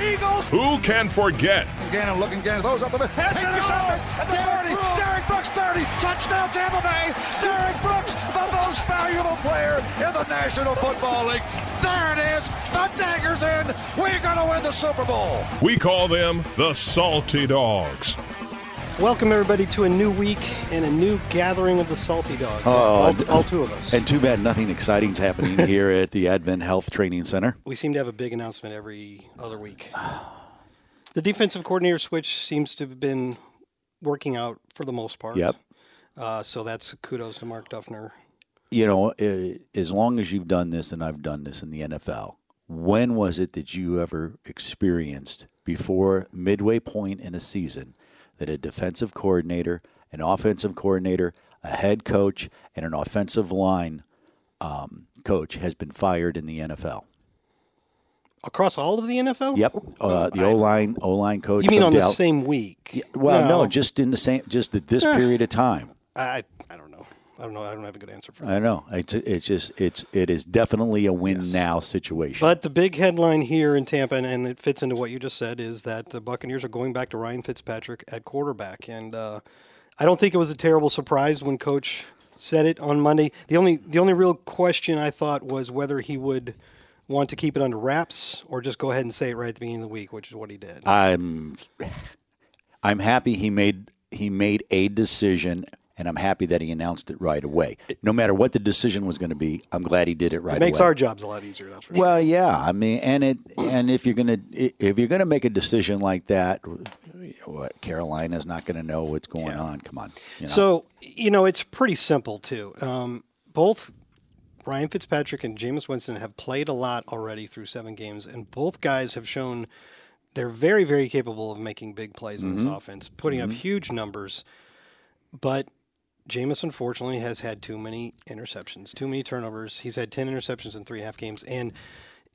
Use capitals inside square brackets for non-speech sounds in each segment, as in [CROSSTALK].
Eagles. who can forget? Gannon looking Gannon throws up the middle. It's intercepted at the 30. Derrick Brooks 30. Touchdown Tampa Bay. Derrick Brooks, the most valuable player in the National Football League. There it is. The dagger's in. We're going to win the Super Bowl. We call them the Salty Dogs. Welcome everybody to a new week and a new gathering of the Salty Dogs. Oh, all, all two of us. And too bad nothing exciting's happening [LAUGHS] here at the Advent Health Training Center. we seem to have a big announcement every other week. The defensive coordinator switch seems to have been working out for the most part. Yep. Uh, so that's kudos to Mark Duffner. You know, as long as you've done this and I've done this in the NFL, when was it that you ever experienced before midway point in a season that a defensive coordinator, an offensive coordinator, a head coach, and an offensive line um, coach has been fired in the NFL? Across all of the NFL? Yep, uh, the O line O line coach. You mean on the same week? Well, no, just in the same, just at this period of time. I, I don't know. I don't know. I don't have a good answer for that. I know. It's it's just it's it is definitely a win now situation. But the big headline here in Tampa, and, and it fits into what you just said, is that the Buccaneers are going back to Ryan Fitzpatrick at quarterback. And uh, I don't think it was a terrible surprise when Coach said it on Monday. The only the only real question I thought was whether he would want to keep it under wraps or just go ahead and say it right at the beginning of the week, which is what he did. I'm I'm happy he made he made a decision and I'm happy that he announced it right away. No matter what the decision was going to be, I'm glad he did it right it makes away. our jobs a lot easier. That's for sure. well, yeah, I mean, and it and if you're gonna if you're gonna make a decision like that, what Carolina's not going to know what's going on. Come on, you know? So you know it's pretty simple too. Um, both Ryan Fitzpatrick and Jameis Winston have played a lot already through seven games, and both guys have shown they're very, very capable of making big plays in this offense, putting up huge numbers. But Jameis, unfortunately, has had too many interceptions, too many turnovers. He's had 10 interceptions in three and a half games. And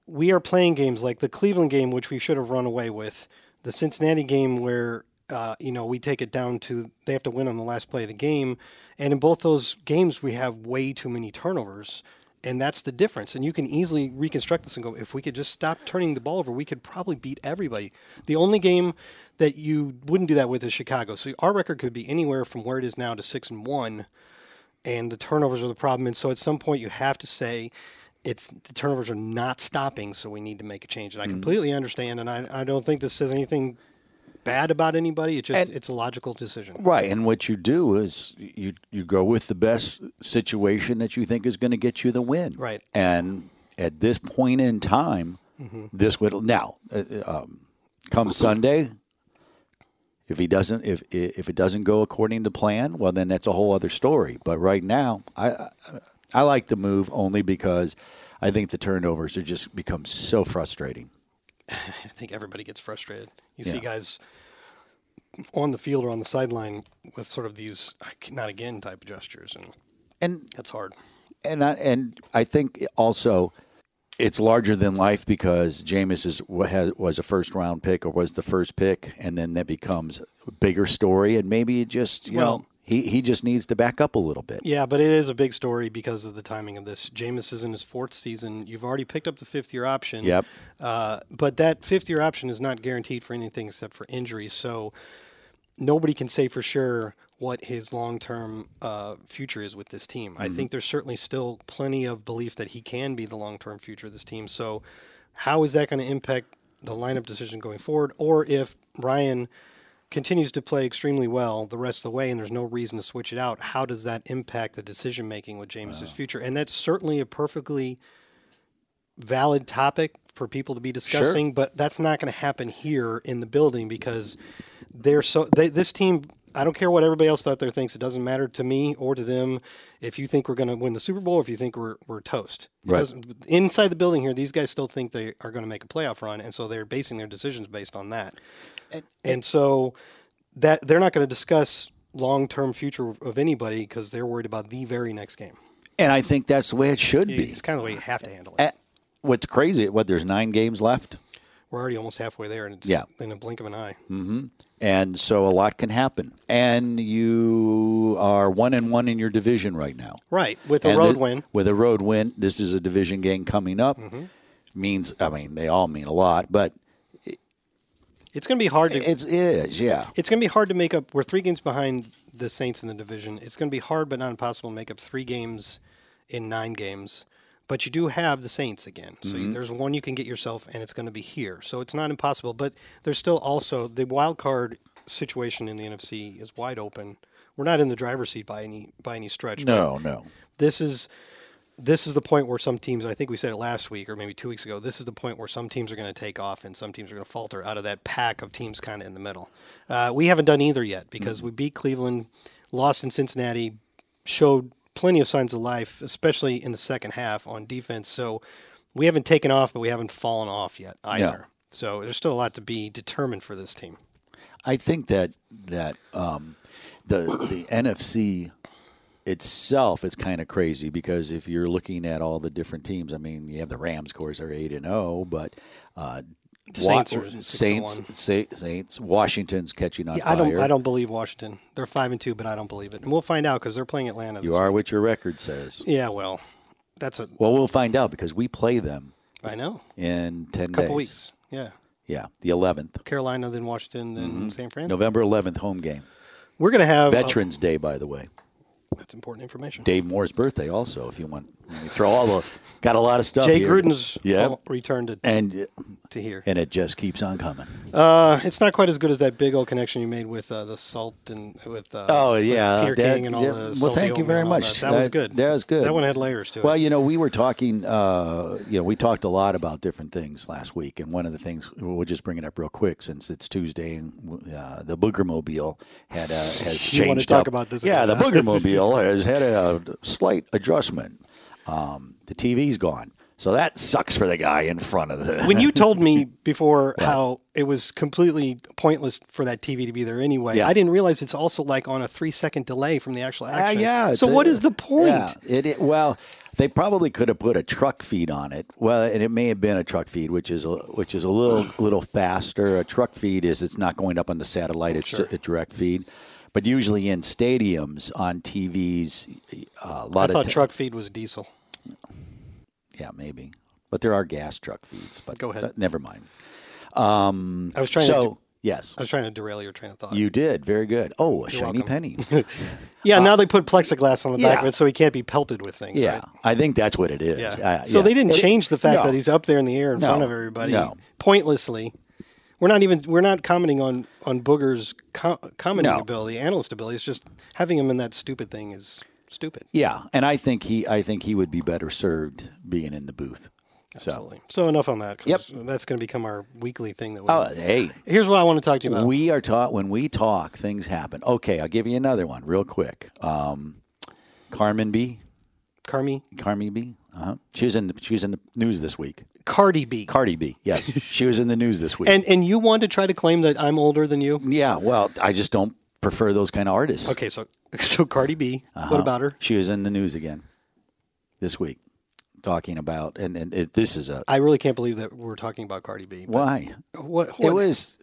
we are playing games like the Cleveland game, which we should have run away with, the Cincinnati game, where, uh, you know, we take it down to they have to win on the last play of the game. And in both those games, we have way too many turnovers. And that's the difference. And you can easily reconstruct this and go, if we could just stop turning the ball over, we could probably beat everybody. The only game that you wouldn't do that with is Chicago. So our record could be anywhere from where it is now to six and one, and the turnovers are the problem. And so at some point you have to say, it's the turnovers are not stopping, so we need to make a change. And I completely understand, and I, I don't think this says anything bad about anybody. It just And- it's a logical decision. Right, and what you do is you you go with the best situation that you think is going to get you the win. Right. and at this point in time, this would now uh, um, come Sunday. If he doesn't, if if it doesn't go according to plan, well, then that's a whole other story. But right now, I I, like the move only because I think the turnovers have just become so frustrating. [SIGHS] I think everybody gets frustrated. You see guys on the field or on the sideline with sort of these not again type gestures, and And that's hard. and I, and I think also it's larger than life because Jameis is has, was a first round pick or was the first pick, and then that becomes a bigger story, and maybe it just you Well- know he he just needs to back up a little bit. Yeah, but it is a big story because of the timing of this. Jameis is in his fourth season. You've already picked up the fifth year option. Yep. Uh, but that fifth year option is not guaranteed for anything except for injuries. So nobody can say for sure what his long term uh, future is with this team. I think there's certainly still plenty of belief that he can be the long term future of this team. So how is that going to impact the lineup decision going forward? Or if Ryan continues to play extremely well the rest of the way and there's no reason to switch it out, how does that impact the decision making with Jameis's future? And that's certainly a perfectly valid topic for people to be discussing, but that's not going to happen here in the building because they're so they, this team I don't care what everybody else out there thinks. It doesn't matter to me or to them. If you think we're going to win the Super Bowl, or if you think we're we're toast, Right. Inside the building here, these guys still think they are going to make a playoff run, and so they're basing their decisions based on that. And, so that they're not going to discuss long term future of anybody because they're worried about the very next game. And I think that's the way it should be. It's kind of the way you have to handle it. Eh, What's crazy? What there's nine games left, We're already almost halfway there, and it's Yeah. in a blink of an eye. And so a lot can happen. And you are one and one in your division right now. Right, with a And road win. With a road win, this is a division game coming up. Mm-hmm. Means, I mean, they all mean a lot, but It's going to be hard to. it is, yeah. It's going to be hard to make up. We're three games behind the Saints in the division. It's going to be hard, but not impossible, to make up three games in nine games. But you do have the Saints again, so you, there's one you can get yourself, and it's going to be here. So it's not impossible, but there's still also the wild card situation in the NFC is wide open. We're not in the driver's seat by any by any stretch. No, no. this is this is the point where some teams I think we said it last week or maybe two weeks ago. This is the point where some teams are going to take off and some teams are going to falter out of that pack of teams kind of in the middle. Uh, we haven't done either yet because we beat Cleveland, lost in Cincinnati, showed plenty of signs of life, especially in the second half on defense. So we haven't taken off, but we haven't fallen off yet either. So there's still a lot to be determined for this team. I think that that um, the the NFC itself is kind of crazy because if you're looking at all the different teams, I mean, you have the Rams, of course, are eight and zero, but uh, Saints Wa- Saints. Sa- Saints, Washington's catching on Yeah, I don't. fire. I don't believe Washington. They're five and two, but I don't believe it. And we'll find out because they're playing Atlanta. You are what your record says. Yeah, well, that's a. Well, we'll find out because we play them I know. in ten couple days. weeks. Yeah, Yeah, the eleventh, Carolina, then Washington, then mm-hmm. San Fran. November eleventh, home game. We're gonna have Veterans Day, by the way. That's important information. Dave Moore's birthday, also. If you want, we throw all the got a lot of stuff. Jay here. Gruden's yeah, returned to, and to here. and it just keeps on coming. Uh, it's not quite as good as that big old connection you made with uh, the salt and with. Uh, Oh with yeah, Peter that- King and all yeah. well, thank you very much. That. That was good. That was good. That one had layers to it. Well, you know, we were talking. Uh, you know, we talked a lot about different things last week, and one of the things we'll just bring it up real quick since it's Tuesday and uh, the Boogermobile had uh, has You changed. up. about this Yeah, the huh? Has had a slight adjustment. Um, the TV's gone, so that sucks for the guy in front of the. [LAUGHS] when you told me [LAUGHS] before how it was completely pointless for that TV to be there anyway, Yeah. I didn't realize it's also like on a three second delay from the actual Ah, action. yeah. So what a- is the point? Yeah, it, it- well, they probably could have put a truck feed on it. Well, and it may have been a truck feed, which is a, which is a little little faster. A truck feed is it's not going up on the satellite; it's a direct feed. But usually in stadiums on TVs, uh, a I lot thought of truck feed was diesel. yeah, maybe. But there are gas truck feeds. But Go ahead. but never mind. I was trying so to. yes, I was trying to derail your train of thought. you did very good. Oh, a shiny welcome. penny. [LAUGHS] yeah, now they put plexiglass on the back of it so he can't be pelted with things. yeah, right? I think that's what it is. Yeah. Uh, so yeah. they didn't change the fact no. that he's up there in the air in No. front of everybody No. pointlessly. We're not even we're not commenting on on Booger's com- commenting No. ability, analyst ability. It's just having him in that stupid thing is stupid. Yeah, and I think he I think he would be better served being in the booth. So, Absolutely. So enough on that. Yep. That's going to become our weekly thing that we. oh, hey, Here's what I want to talk to you about. we are taught when we talk, things happen. Okay, I'll give you another one real quick. Um, Carmen B, Carmi, Carmi B. Uh-huh. She was in the, she was in the news this week. Cardi B. Cardi B, yes, [LAUGHS] she was in the news this week. and and you want to try to claim that I'm older than you? yeah, well, I just don't prefer those kind of artists. Okay, so [LAUGHS] so Cardi B. Uh-huh. What about her? She was in the news again this week, talking about and and it, this is a I really can't believe that we're talking about Cardi B. why What, it was.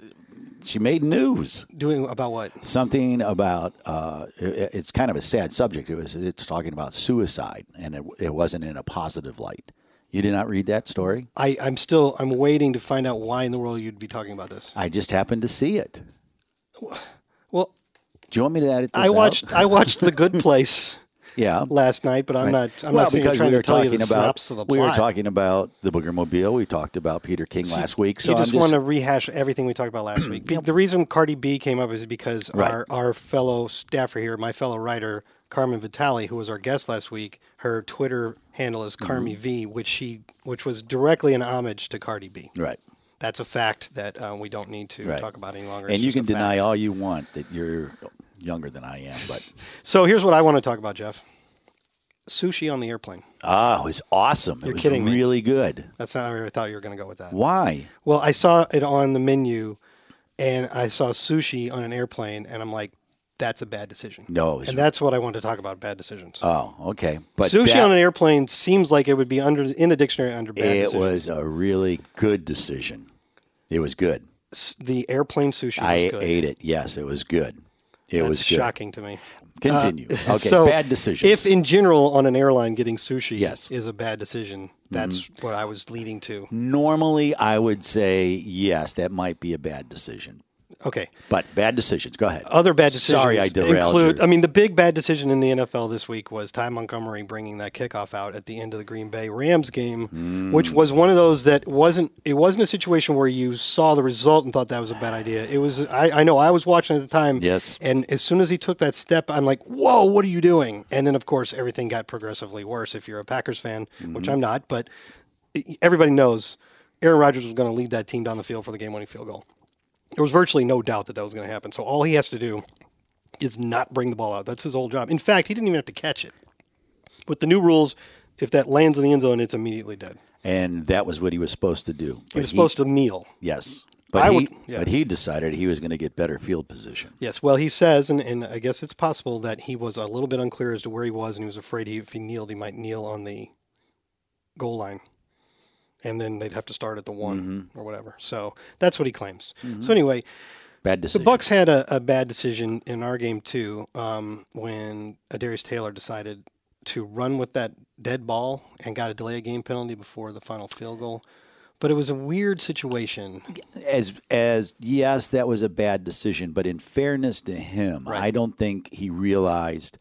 She made news. doing about what? something about uh, it- it's kind of a sad subject. It was it's talking about suicide, and it, it wasn't in a positive light. You did not read that story. I, I'm still I'm waiting to find out why in the world you'd be talking about this. I just happened to see it. Well, Do you want me to edit this I out? watched I watched The Good [LAUGHS] Place Yeah. last night, but I'm not I'm well, not because we were talking about synopsis of the we were talking about the Boogermobile. We talked about Peter King last week. So you just, I'm want to rehash everything we talked about last week. [CLEARS THROAT] The reason Cardi B came up is because Right. our, our fellow staffer here, my fellow writer, Carmen Vitale, who was our guest last week, her Twitter handle is Mm-hmm. Carmi V, which she which was directly an homage to Cardi B. right. That's a fact that uh, we don't need to Right. talk about any longer. And It's you can deny fact. all you want that you're younger than I am, but [LAUGHS] So here's what I want to talk about, Jeff. Sushi on the airplane. ah, it was awesome. You're it was kidding me. really good. That's not where I thought you were going to go with that. Why? Well, I saw it on the menu, and I saw sushi on an airplane, and I'm like, that's a bad decision. No, and that's what I want to talk about: bad decisions. Oh, okay. But sushi that- on an airplane seems like it would be under in the dictionary under bad it decisions. was a really good decision. It was good. S- the airplane sushi. Was I good. ate it. Yes, it was good. It That's was good. shocking to me. Continue. Uh, okay, so bad decision. If in general on an airline getting sushi Yes. Mm-hmm. is a bad decision, that's what I was leading to. Normally, I would say yes, that might be a bad decision. Okay. But bad decisions. Go ahead. Other bad decisions Sorry, I derailed include. you. I mean, the big bad decision in the NFL this week was Ty Montgomery bringing that kickoff out at the end of the Green Bay Rams game, Mm. which was one of those that wasn't. It wasn't a situation where you saw the result and thought that was a bad idea. It was. I, I know I was watching at the time. Yes. And as soon as he took that step, I'm like, "Whoa, what are you doing?" And then, of course, everything got progressively worse. If you're a Packers fan, which Mm-hmm. I'm not, but everybody knows Aaron Rodgers was going to lead that team down the field for the game-winning field goal there was virtually no doubt that that was going to happen. So all he has to do is not bring the ball out. That's his whole job. In fact, he didn't even have to catch it. With the new rules, if that lands in the end zone, it's immediately dead. and that was what he was supposed to do. He was supposed to kneel. Yes. But I he, would- yeah. but he decided he was going to get better field position. Yes. Well, he says, and, and I guess it's possible that he was a little bit unclear as to where he was, and he was afraid he, if he kneeled, he might kneel on the goal line. And then they'd have to start at the one or whatever. So that's what he claims. So anyway, Bad decision. The. Bucks had a, a bad decision in our game too, um, when Darius Taylor decided to run with that dead ball and got a delay of game penalty before the final field goal. But it was a weird situation. as as yes, that was a bad decision, but in fairness to him, I don't think he realized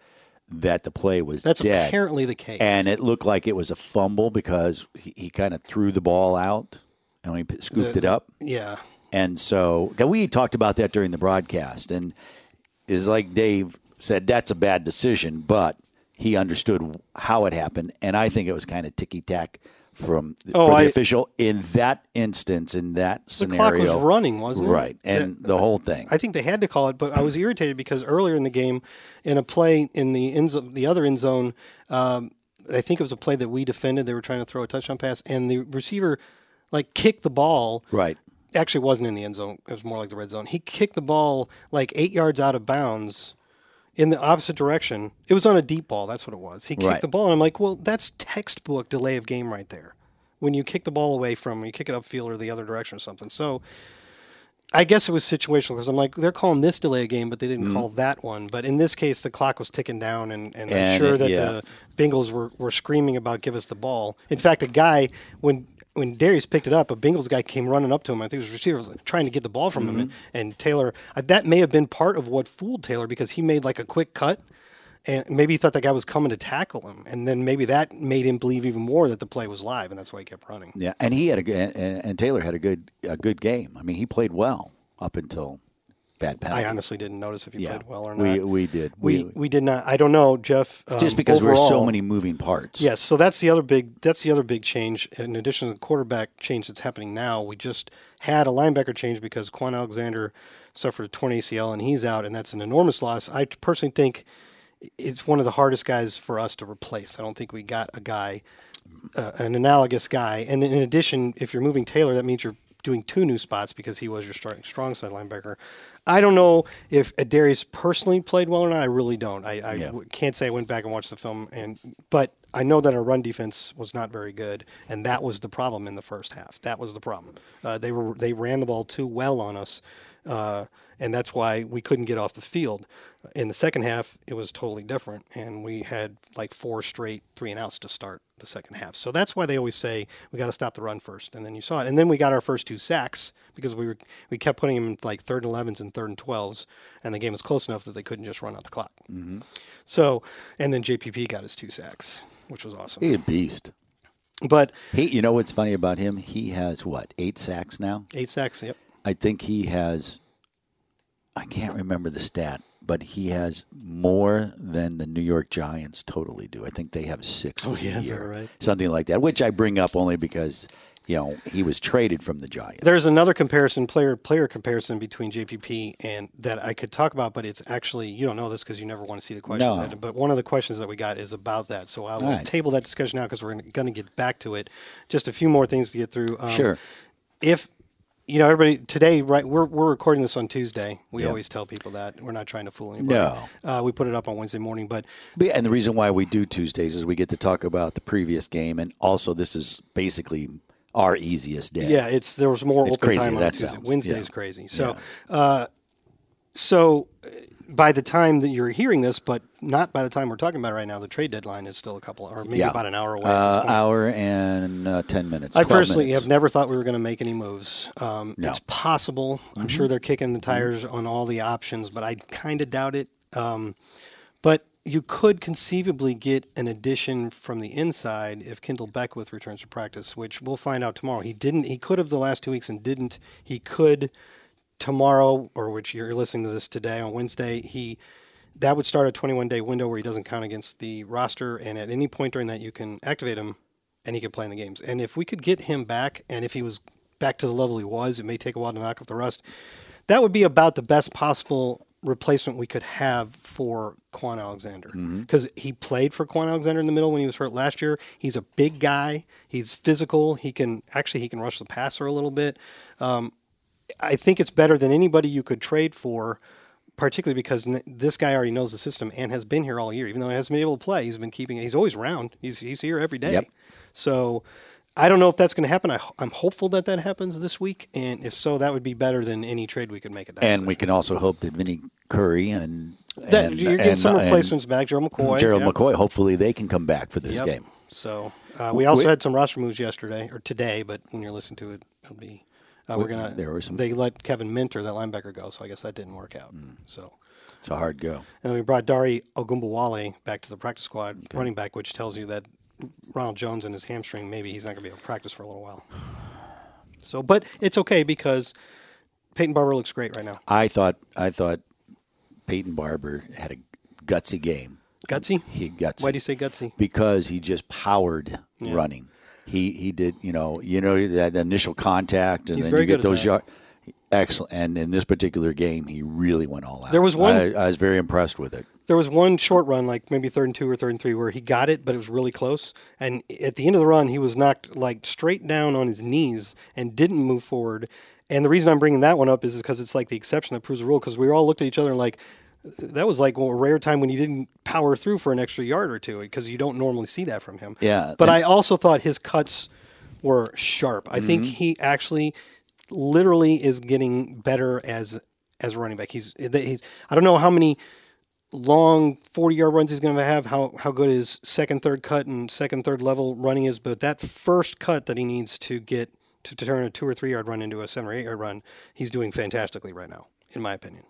that the play was That's dead. apparently the case. and it looked like it was a fumble because he, he kind of threw the ball out and he scooped The- it up. yeah, And so we talked about that during the broadcast, and it's like Dave said, that's a bad decision, but he understood how it happened, and I think it was kind of ticky tack from Oh, for the I- official in that instance, in that the clock scenario. was running, wasn't it? right, and the whole thing. I think they had to call it, but I was irritated because earlier in the game, in a play in the end zone, the other end zone, um, I think it was a play that we defended. They were trying to throw a touchdown pass, and the receiver like kicked the ball. right. Actually, it wasn't in the end zone. It was more like the red zone. He kicked the ball like eight yards out of bounds in the opposite direction. It was on a deep ball. That's what it was. He kicked Right. the ball, and I'm like, well, that's textbook delay of game right there. When you kick the ball away from, you kick it upfield or the other direction or something. So I guess it was situational because I'm like, they're calling this delay a game, but they didn't mm-hmm. call that one. But in this case, the clock was ticking down, and, and, I'm sure it- that yeah. the Bengals were, were screaming about give us the ball. In fact, a guy when when Darius picked it up, a Bengals guy came running up to him. I think it was receiver was trying to get the ball from him, and, and Taylor. Uh, that may have been part of what fooled Taylor because he made like a quick cut. And maybe he thought that guy was coming to tackle him, and then maybe that made him believe even more that the play was live, and that's why he kept running. Yeah, and he had a and, and Taylor had a good a good game. I mean, he played well up until bad penalty. I honestly didn't notice if he yeah, played well or not. we we did. we we did not. I don't know, Jeff. Um, just because there were so many moving parts. Yes, so that's the other big that's the other big change. In addition to the quarterback change that's happening now, we just had a linebacker change because Kwon Alexander suffered a torn ACL and he's out, and that's an enormous loss. I personally think it's one of the hardest guys for us to replace. I don't think we got a guy, uh, an analogous guy. And in addition, if you're moving Taylor, that means you're doing two new spots because he was your strong, strong side linebacker. I don't know if Darius personally played well or not. I really don't. I, I Yeah. w- can't say I went back and watched the film, and but I know that our run defense was not very good, and that was the problem in the first half. That was the problem. Uh, they were they ran the ball too well on us, uh, and that's why we couldn't get off the field. In the second half, it was totally different, and we had like four straight three and outs to start the second half. So that's why they always say we got to stop the run first, and then you saw it, and then we got our first two sacks because we were we kept putting them in like third and elevens and third and twelves, and the game was close enough that they couldn't just run out the clock. Mm-hmm. So, and then JPP got his two sacks, which was awesome. He's a beast. But He, you know what's funny about him? He has what eight sacks now. eight sacks, yep. I think he has. I can't remember the stat, but he has more than the New York Giants totally do. I think they have six. Oh, yeah, year. right? Something like that. Which I bring up only because you know, he was traded from the Giants. There's another comparison, player player comparison between JPP and that I could talk about, but it's actually you don't know this because you never want to see the questions. No. But one of the questions that we got is about that, so I will All right. table that discussion now because we're going to get back to it. Just a few more things to get through. Um, Sure. If you know everybody today, right? We're we're recording this on Tuesday. We Yeah. always tell people that we're not trying to fool anybody. No. uh, we put it up on Wednesday morning, but But- And the reason why we do Tuesdays is we get to talk about the previous game, and also this is basically our easiest day. Yeah, it's there was more It's open crazy time on that Tuesday. sounds. Wednesday's Yeah. crazy. So, uh, so by the time that you're hearing this, but not by the time we're talking about it right now, the trade deadline is still a couple, or maybe Yeah. about an hour away. Uh, hour and uh, ten minutes. I personally minutes. have never thought we were going to make any moves. Um, No. It's possible. I'm sure they're kicking the tires on all the options, but I kind of doubt it. Um, but you could conceivably get an addition from the inside if Kendell Beckwith returns to practice, which we'll find out tomorrow. He didn't. He could have the last two weeks and didn't. He could tomorrow, or which you're listening to this today on Wednesday. He that would start a 21 day window where he doesn't count against the roster, and at any point during that, you can activate him, and he can play in the games. And if we could get him back, and if he was back to the level he was, it may take a while to knock off the rust. That would be about the best possible replacement we could have for Kwon Alexander because he played for Kwon Alexander in the middle when he was hurt last year. He's a big guy. He's physical. He can actually he can rush the passer a little bit. Um, I think it's better than anybody you could trade for, particularly because n- this guy already knows the system and has been here all year. Even though he hasn't been able to play, he's been keeping. He's always around. He's he's here every day. Yep. So I don't know if that's going to happen. I, I'm hopeful that that happens this week, and if so, that would be better than any trade we could make at that. and we can also hope that Vinny Curry and, that and you're getting and- some replacements back. Gerald McCoy, Gerald yeah. McCoy. Hopefully, they can come back for this Yep. game. So uh, we also We- had some roster moves yesterday or today, but when you're listening to it, it'll be. Uh, we're gonna. there were some- They let Kevin Minter, that linebacker, go, so I guess that didn't work out. Mm. So, It's a hard go. and then we brought Dare Ogunbowale back to the practice squad, running back, which tells you that Ronald Jones and his hamstring, maybe he's not gonna be able to practice for a little while. [SIGHS] So, but it's okay because Peyton Barber looks great right now. I thought I thought Peyton Barber had a gutsy game. Gutsy. He gutsy. Why do you say gutsy? because he just powered running. He he did you know you know that initial contact and He's then you get those that. yard. Excellent, and in this particular game, he really went all out. There was one- I, I was very impressed with it. There was one short run, like maybe third and two or third and three, where he got it, but it was really close. And at the end of the run, he was knocked like straight down on his knees and didn't move forward. And the reason I'm bringing that one up is because it's like the exception that proves the rule. Because we all looked at each other and like, that was like a rare time when he didn't power through for an extra yard or two because you don't normally see that from him. Yeah, But I also thought his cuts were sharp. I think Mm-hmm. he actually literally is getting better as as a running back. He's he's I don't know how many long 40 yard runs he's going to have, how, how good his second, third cut and second, third level running is. But that first cut that he needs to get to, to turn a two or three yard run into a seven or eight yard run, he's doing fantastically right now, in my opinion.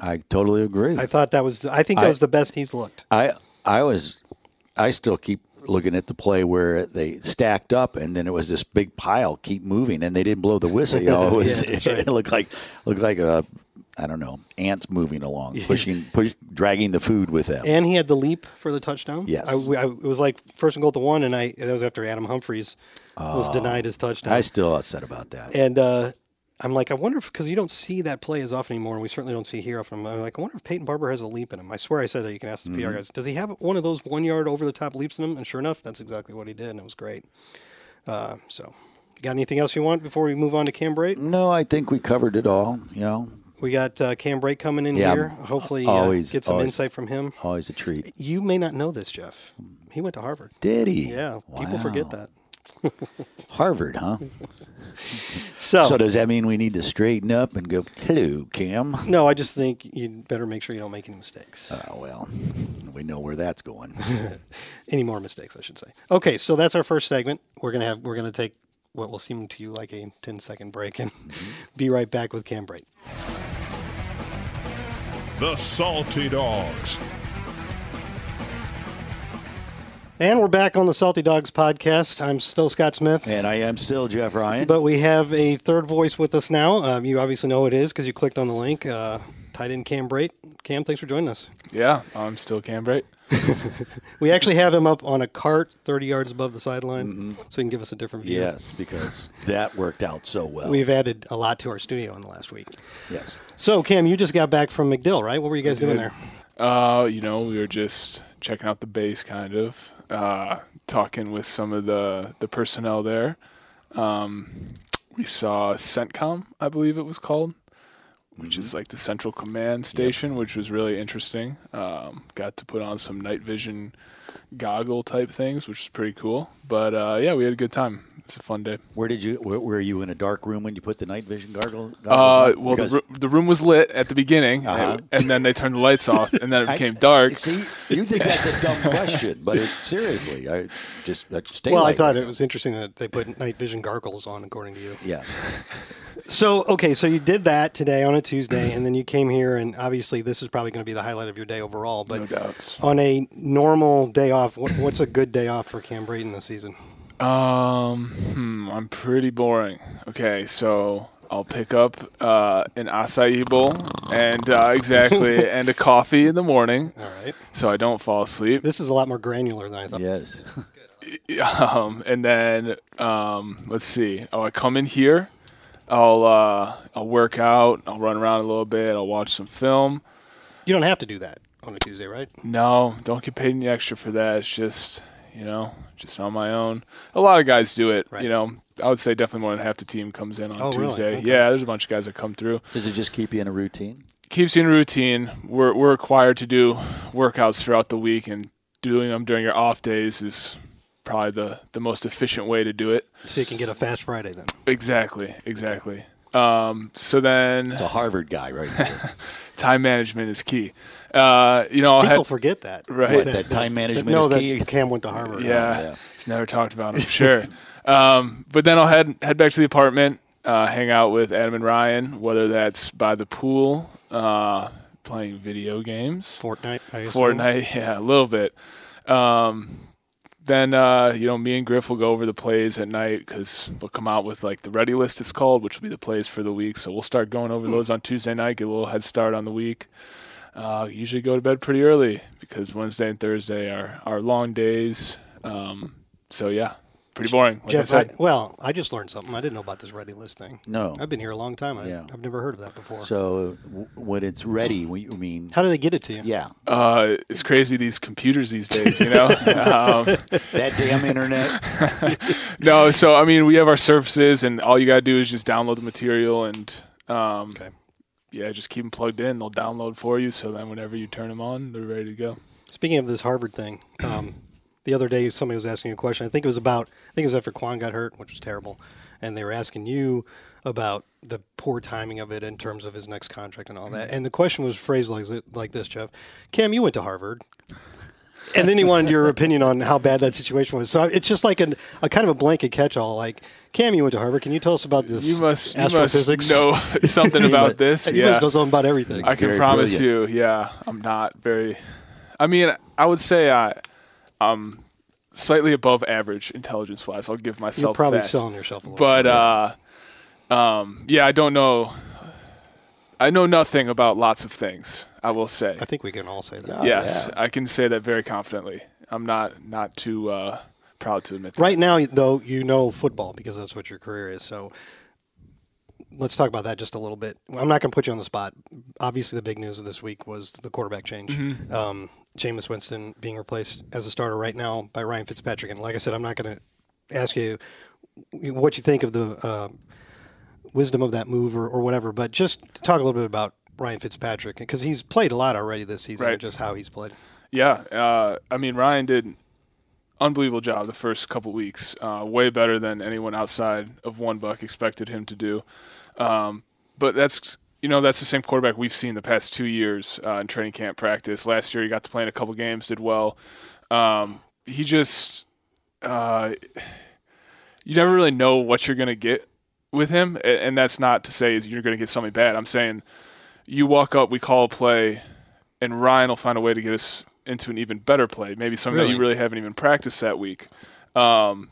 I totally agree. I thought that was, I think that I- was the best he's looked. I I was I still keep looking at the play where they stacked up and then it was this big pile keep moving and they didn't blow the whistle. You know, it [LAUGHS] was Yeah, that's [LAUGHS] right. it looked like looked like a I don't know ants moving along, pushing push dragging the food with them. And he had the leap for the touchdown. Yes. I, I- it was like first and goal to one, and I that was after Adam Humphries was denied his touchdown. I still upset about that. And uh, I'm like, I wonder if because you don't see that play as often anymore, and we certainly don't see here often. I'm like, I wonder if Peyton Barber has a leap in him. I swear I said that. You can ask the Mm-hmm. PR guys. Does he have one of those one yard over the top leaps in him? And sure enough, that's exactly what he did, and it was great. Uh, so, you got anything else you want before we move on to Cam Brate? No, I think we covered it all. You know, We got uh, Cam Brate coming in Yeah, here. Hopefully, uh, always- get some always- insight from him. always a treat. You may not know this, Jeff. He went to Harvard. Did he? Yeah, people forget that. [LAUGHS] Harvard, huh? So, So does that mean we need to straighten up and go, "Hello, Cam"? no, I just think you'd better make sure you don't make any mistakes. Oh well, we know where that's going. [LAUGHS] any more mistakes, I should say. Okay, so that's our first segment. We're gonna have we're gonna take what will seem to you like a 10 second break and mm-hmm. be right back with Cam Brate. The Salty Dogs. And we're back on the Salty Dogs podcast. I'm still Scott Smith. And I am still Jeff Ryan. But we have a third voice with us now. Um, you obviously know who it is because you clicked on the link. Uh, tight end Cam Brate. Cam, thanks for joining us. Yeah, I'm still Cam Brate. [LAUGHS] we actually have him up on a cart 30 yards above the sideline mm-hmm. so he can give us a different view. Yes, because that worked out so well. We've added a lot to our studio in the last week. Yes. So, Cam, you just got back from MacDill, right? What were you guys doing there? Uh, you know, we were just checking out the base, kind of, uh, talking with some of the, the personnel there. Um, we saw CENTCOM, I believe it was called which mm-hmm. is like the central command station, yep. which was really interesting. Um, got to put on some night vision goggle type things, which is pretty cool. But uh, yeah, we had a good time. It's a fun day. Where did you? Where, were you in a dark room when you put the night vision goggle, goggles? Uh, well, the, the, room was lit at the beginning, uh-huh. and, and, then they turned the lights off, and then it became I, dark. See, you think that's a dumb question, but it, seriously, I just uh, stay. Well, I thought it was interesting that they put night vision gargles on, according to you. Yeah. So okay, so you did that today on a Tuesday, and then you came here, and obviously this is probably going to be the highlight of your day overall. But no doubts. on a normal day off, what, what's a good day off for Cam Braden this season? Um, hmm, I'm pretty boring. Okay, so I'll pick up uh, an acai bowl and uh, exactly [LAUGHS] and a coffee in the morning. All right. So I don't fall asleep. This is a lot more granular than I thought. Yes. [LAUGHS] um, and then um, let's see. Oh, I come in here I'll uh, I'll work out. I'll run around a little bit. I'll watch some film. You don't have to do that on a Tuesday, right? No, don't get paid any extra for that. It's just you know, just on my own. A lot of guys do it. Right. You know, I would say definitely more than half the team comes in on oh, Tuesday. Really? Okay. Yeah, there's a bunch of guys that come through. Does it just keep you in a routine? Keeps you in a routine. We're we're required to do workouts throughout the week, and doing them during your off days is probably the, the most efficient way to do it. So you can get a fast Friday then. Exactly, exactly. Um, so then it's a Harvard guy, right? [LAUGHS] time management is key. Uh, you know, people had, forget that, right? What, that, that, time management that, is key. Cam went to Harvard. Yeah, right? yeah. he's never talked about. I'm sure. [LAUGHS] um, but then I'll head head back to the apartment, uh, hang out with Adam and Ryan, whether that's by the pool, uh, playing video games, Fortnite, Fortnite, [LAUGHS] yeah, a little bit. Um, then uh, you know me and Griff will go over the plays at night because they'll come out with like the ready list it's called, which will be the plays for the week. So we'll start going over those on Tuesday night, get a little head start on the week. Uh, usually go to bed pretty early because Wednesday and Thursday are are long days. Um, so yeah, pretty boring. Like Jeff, I I, well, I just learned something. I didn't know about this ready list thing. No, I've been here a long time. I, yeah. I've never heard of that before. So w- when it's ready, what you mean? How do they get it to you? Yeah, uh, it's crazy these computers these days. You know, [LAUGHS] um, that damn internet. [LAUGHS] no, so I mean, we have our services, and all you gotta do is just download the material and. Um, okay. Yeah, just keep them plugged in. They'll download for you, so then whenever you turn them on, they're ready to go. Speaking of this Harvard thing, um, the other day somebody was asking a question. I think it was about I think it was after Kwon got hurt, which was terrible, and they were asking you about the poor timing of it in terms of his next contract and all that. Mm-hmm. And the question was phrased like like this, Jeff. Cam, you went to Harvard. and then he wanted your [LAUGHS] opinion on how bad that situation was. So it's just like an, a kind of a blanket catch-all. Like, Cam, you went to Harvard. Can you tell us about this? You must, astrophysics? You must know [LAUGHS] something about this. You yeah, must know something about everything. I can very promise brilliant. you. Yeah, I'm not very. I mean, I would say I um, slightly above average intelligence wise. I'll give myself You're probably that. selling yourself a little But uh, um, yeah, I don't know. I know nothing about lots of things. I will say. I think we can all say that. Yes, yeah. I can say that very confidently. I'm not not too uh, proud to admit that. Right now, though, you know football because that's what your career is. So let's talk about that just a little bit. I'm not going to put you on the spot. Obviously, the big news of this week was the quarterback change. Mm-hmm. Um, Jameis Winston being replaced as a starter right now by Ryan Fitzpatrick. And like I said, I'm not going to ask you what you think of the uh, wisdom of that move or, or whatever, but just talk a little bit about Ryan Fitzpatrick because he's played a lot already this season, Right. just how he's played. Yeah, uh, I mean Ryan did unbelievable job the first couple weeks, uh, way better than anyone outside of one buck expected him to do. Um, but that's you know that's the same quarterback we've seen the past two years uh, in training camp practice. Last year he got to play in a couple games, did well. Um, he just uh, you never really know what you're gonna get with him, and that's not to say is you're gonna get something bad. I'm saying you walk up, we call a play, and Ryan will find a way to get us into an even better play, maybe something that you Really? really haven't even practiced that week. Um,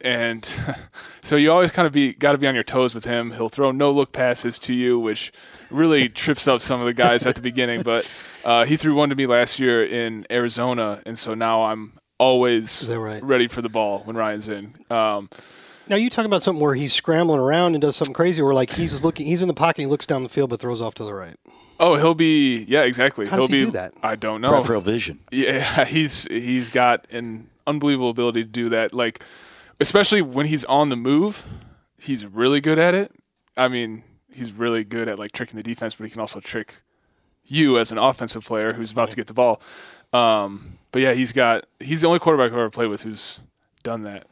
and [LAUGHS] so you always kind of be got to be on your toes with him. He'll throw no look passes to you, which really [LAUGHS] trips up some of the guys at the beginning. But uh, he threw one to me last year in Arizona, and so now I'm always right? ready for the ball when Ryan's in. Um, Now you talking about something where he's scrambling around and does something crazy, or like he's looking, he's in the pocket, he looks down the field, but throws off to the right. oh, he'll be yeah, exactly. How he'll does he be. do that? I don't know. Peripheral vision. Yeah, [LAUGHS] he's he's got an unbelievable ability to do that. Like, especially when he's on the move, he's really good at it. I mean, he's really good at like tricking the defense, but he can also trick you as an offensive player who's about to get the ball. Um, but yeah, he's got he's the only quarterback I've ever played with who's done that.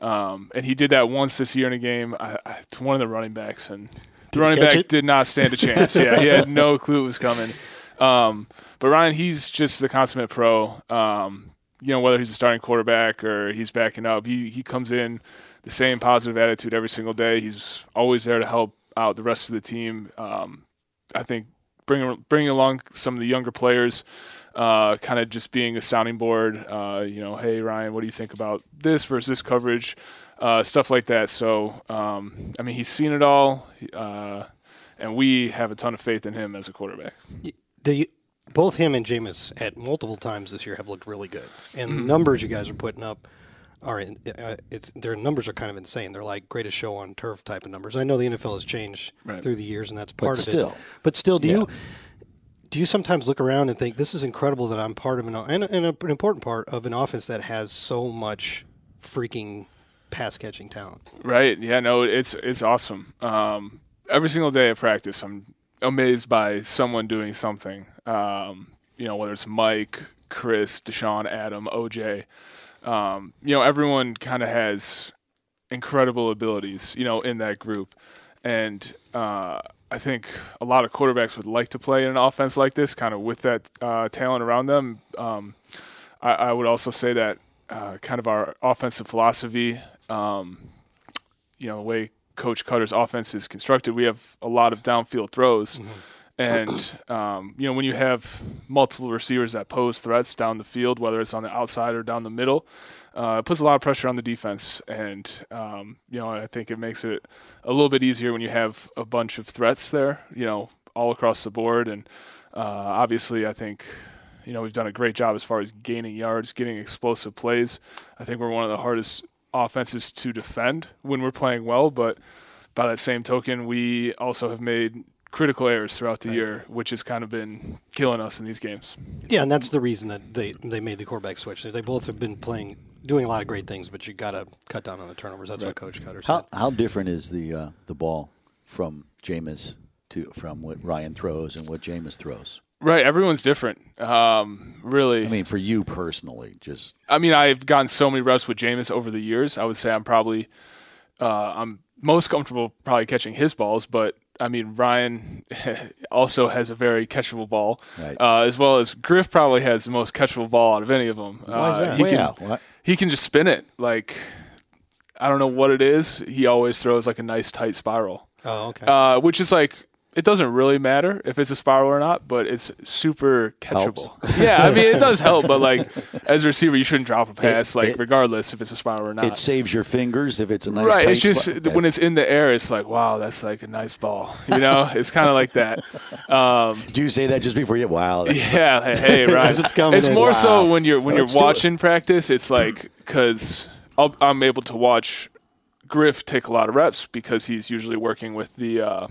Um, and he did that once this year in a game I, I, to one of the running backs, and the running back it? did not stand a chance. yeah, he had [LAUGHS] no clue it was coming. Um, but Ryan, he's just the consummate pro. Um, you know, whether he's a starting quarterback or he's backing up, he he comes in the same positive attitude every single day. He's always there to help out the rest of the team. Um, I think bringing bringing along some of the younger players, uh, kind of just being a sounding board. Uh, you know, hey Ryan, what do you think about this versus this coverage, uh, stuff like that. So, um, I mean, he's seen it all, uh, and we have a ton of faith in him as a quarterback. The both him and Jameis at multiple times this year have looked really good, and Mm-hmm. the numbers you guys are putting up are in, uh, it's their numbers are kind of insane. They're like greatest show on turf type of numbers. I know the NFL has changed Right. through the years, and that's part of still. it. But still, do Yeah. you do you sometimes look around and think this is incredible that I'm part of an and, and an important part of an offense that has so much freaking pass catching talent? Right. Yeah. No. It's it's awesome. Um, every single day at practice, I'm amazed by someone doing something. Um, you know, whether it's Mike, Chris, DeSean, Adam, OJ. Um, you know, everyone kind of has incredible abilities. You know, in that group, and uh, I think a lot of quarterbacks would like to play in an offense like this, kind of with that uh, talent around them. Um, I, I would also say that uh, kind of our offensive philosophy. Um, you know, the way Coach Koetter's offense is constructed, we have a lot of downfield throws. And, um, you know, when you have multiple receivers that pose threats down the field, whether it's on the outside or down the middle, uh, it puts a lot of pressure on the defense. And, um, you know, I think it makes it a little bit easier when you have a bunch of threats there, you know, all across the board. And uh, obviously, I think you know, we've done a great job as far as gaining yards, getting explosive plays. I think we're one of the hardest offenses to defend when we're playing well, but by that same token, we also have made critical errors throughout the year, which has kind of been killing us in these games. Yeah, and that's the reason that they they made the quarterback switch. They both have been playing, doing a lot of great things, but you got to cut down on the turnovers. That's what Coach Koetter said. How how different is the uh, the ball from Jameis to from what Ryan throws and what Jameis throws? Right, everyone's different. Um, really, I mean, for you personally, just I mean, I've gotten so many reps with Jameis over the years. I would say I'm probably uh, I'm most comfortable probably catching his balls, but I mean Ryan [LAUGHS] also has a very catchable ball, Right. uh, as well as Griff probably has the most catchable ball out of any of them. Why is Uh, that? He Well, can yeah, what- he can just spin it like I don't know what it is. He always throws like a nice tight spiral, oh, okay. uh, which is like. It doesn't really matter if it's a spiral or not, but it's super catchable. [LAUGHS] yeah, I mean it does help, but like as a receiver, you shouldn't drop a pass, like it- regardless if it's a spiral or not. it saves your fingers if it's a nice right. It's just spot. when it's in the air, it's like wow, that's like a nice ball. You know, [LAUGHS] it's kind of like that. Um, Do you say that just before you? Wow, [LAUGHS] yeah. Hey, hey right. it's coming in. more so when you're when Let's you're it. watching practice. It's like because I'm able to watch Griff take a lot of reps because he's usually working with the uh,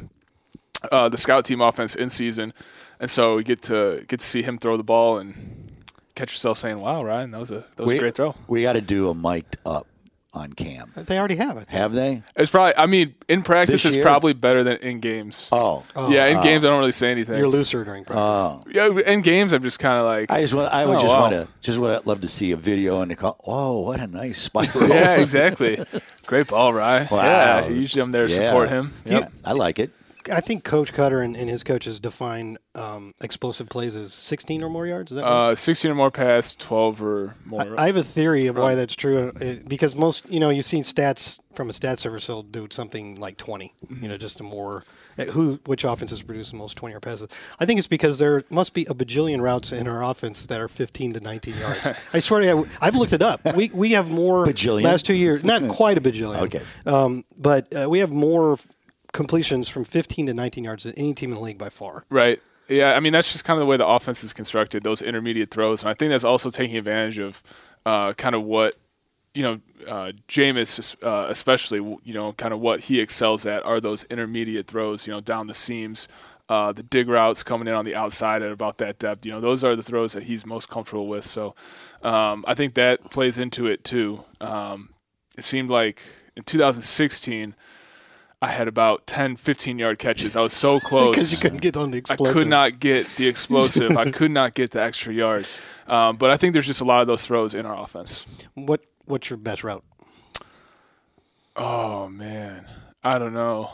uh, the scout team offense in season, and so we get to get to see him throw the ball and catch yourself saying, "Wow, Ryan, that was a that was we, a great throw." We got to do a mic'd up on cam. they already have it. Have they? It's probably. I mean, in practice, This it's year? probably better than in games. Oh, yeah, in games I don't really say anything. You're looser during practice. oh. yeah, in games I'm just kind of like, I just want. I would Oh, just wow. want to. Just would love to see a video and to call. Oh, what a nice spiral! yeah, exactly. Great ball, Ryan. Wow. Yeah, usually I'm there to Yeah. support him. Yeah, I like it. I think Coach Koetter and, and his coaches define um, explosive plays as 16 or more yards. Is that right? Uh, 16 or more pass, 12 or more. I, I have a theory of why that's true uh, because most, you know, you've seen stats from a stat service, they'll do something like 20, Mm-hmm. you know, just a more uh, who which offenses produce the most 20 yard passes. I think it's because there must be a bajillion routes in our offense that are 15 to 19 yards. [LAUGHS] I swear to you, I've looked it up. We we have more Bajillion? last two years, not [LAUGHS] quite a bajillion. Okay. Um, but uh, we have more f- completions from 15 to 19 yards than any team in the league by far. Right. Yeah, I mean that's just kind of the way the offense is constructed, those intermediate throws, and I think that's also taking advantage of uh, kind of what you know uh, Jameis, uh, especially you know kind of what he excels at are those intermediate throws, you know down the seams, uh, the dig routes coming in on the outside at about that depth. You know those are the throws that he's most comfortable with. So um, I think that plays into it too. Um, it seemed like in 2016. I had about 10, 15 yard catches. I was so [LAUGHS] close. Because you couldn't get on the explosive. I could not get the explosive. I could not get the extra yard. [LAUGHS] Um, but I think there's just a lot of those throws in our offense. What What's your best route? Oh man, I don't know.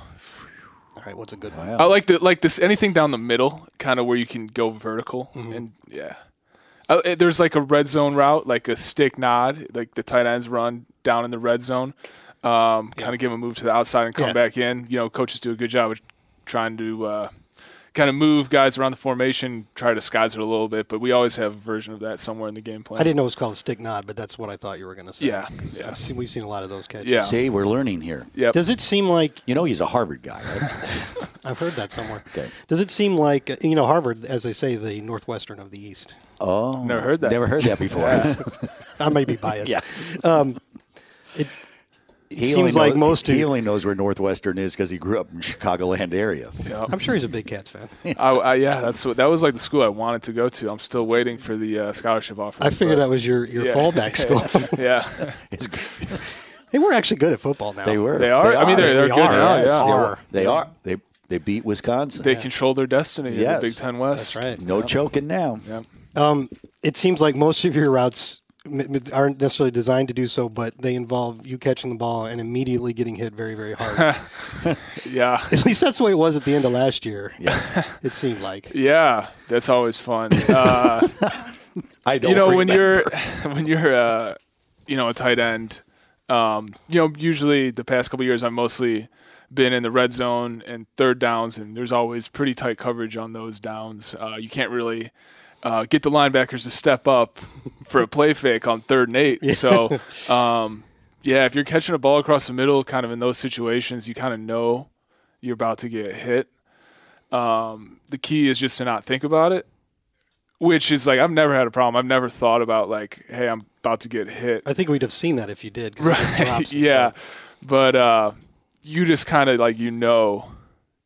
All right, what's a good one? I like the like this anything down the middle, kind of where you can go vertical Mm-hmm. and yeah. It- there's like a red zone route, like a stick nod, like the tight ends run down in the red zone, um, kind of give them a move to the outside and come Yeah. back in. You know, coaches do a good job of trying to uh, kind of move guys around the formation, try to disguise it a little bit. But we always have a version of that somewhere in the game plan. I didn't know it was called a stick nod, but that's what I thought you were going to say. Yeah, 'Cause yeah. I've seen, we've seen a lot of those catches. Yeah. See, we're learning here. Yep. Does it seem like You know, he's a Harvard guy, right? [LAUGHS] I've heard that somewhere? Okay. Does it seem like uh, you know Harvard, as they say, the northwestern of the East? Oh, Never heard that. Never heard that before. [LAUGHS] I may be biased. [LAUGHS] yeah. It He only seems like knows- most. He do- only knows where Northwestern is because he grew up in the Chicagoland area. I'm sure he's a big Cats fan. [LAUGHS] I, I, yeah, that's that was like the school I wanted to go to. I'm still waiting for the uh, scholarship offer. I figured that was your, your yeah. fallback [LAUGHS] school. yeah, [LAUGHS] It's- they were actually good at football now. they were. They are? I mean, they're- they're They good are, now. yes. Yeah, They Are. are. They are. They they beat Wisconsin. they control their destiny in the Big Ten West. That's right. no choking now. Yep. Um, it seems like most of your routes m- m- aren't necessarily designed to do so, but they involve you catching the ball and immediately getting hit very, very hard. [LAUGHS] Yeah, [LAUGHS] at least that's the way it was at the end of last year. Yes. [LAUGHS] It seemed like. yeah, that's always fun. Uh, I don't. you know when you're when you're uh, you know a tight end um, you know usually the past couple years i've mostly been in the red zone and third downs and there's always pretty tight coverage on those downs uh, you can't really uh, get the linebackers to step up for a play fake on third and eight so um, yeah if you're catching a ball across the middle kind of in those situations you kind of know you're about to get hit um, the key is just to not think about it which is like I've never had a problem. I've never thought about like, hey, I'm about to get hit. I think we'd have seen that if you did, Right? [LAUGHS] yeah, stuff. but uh, you just kind of like you know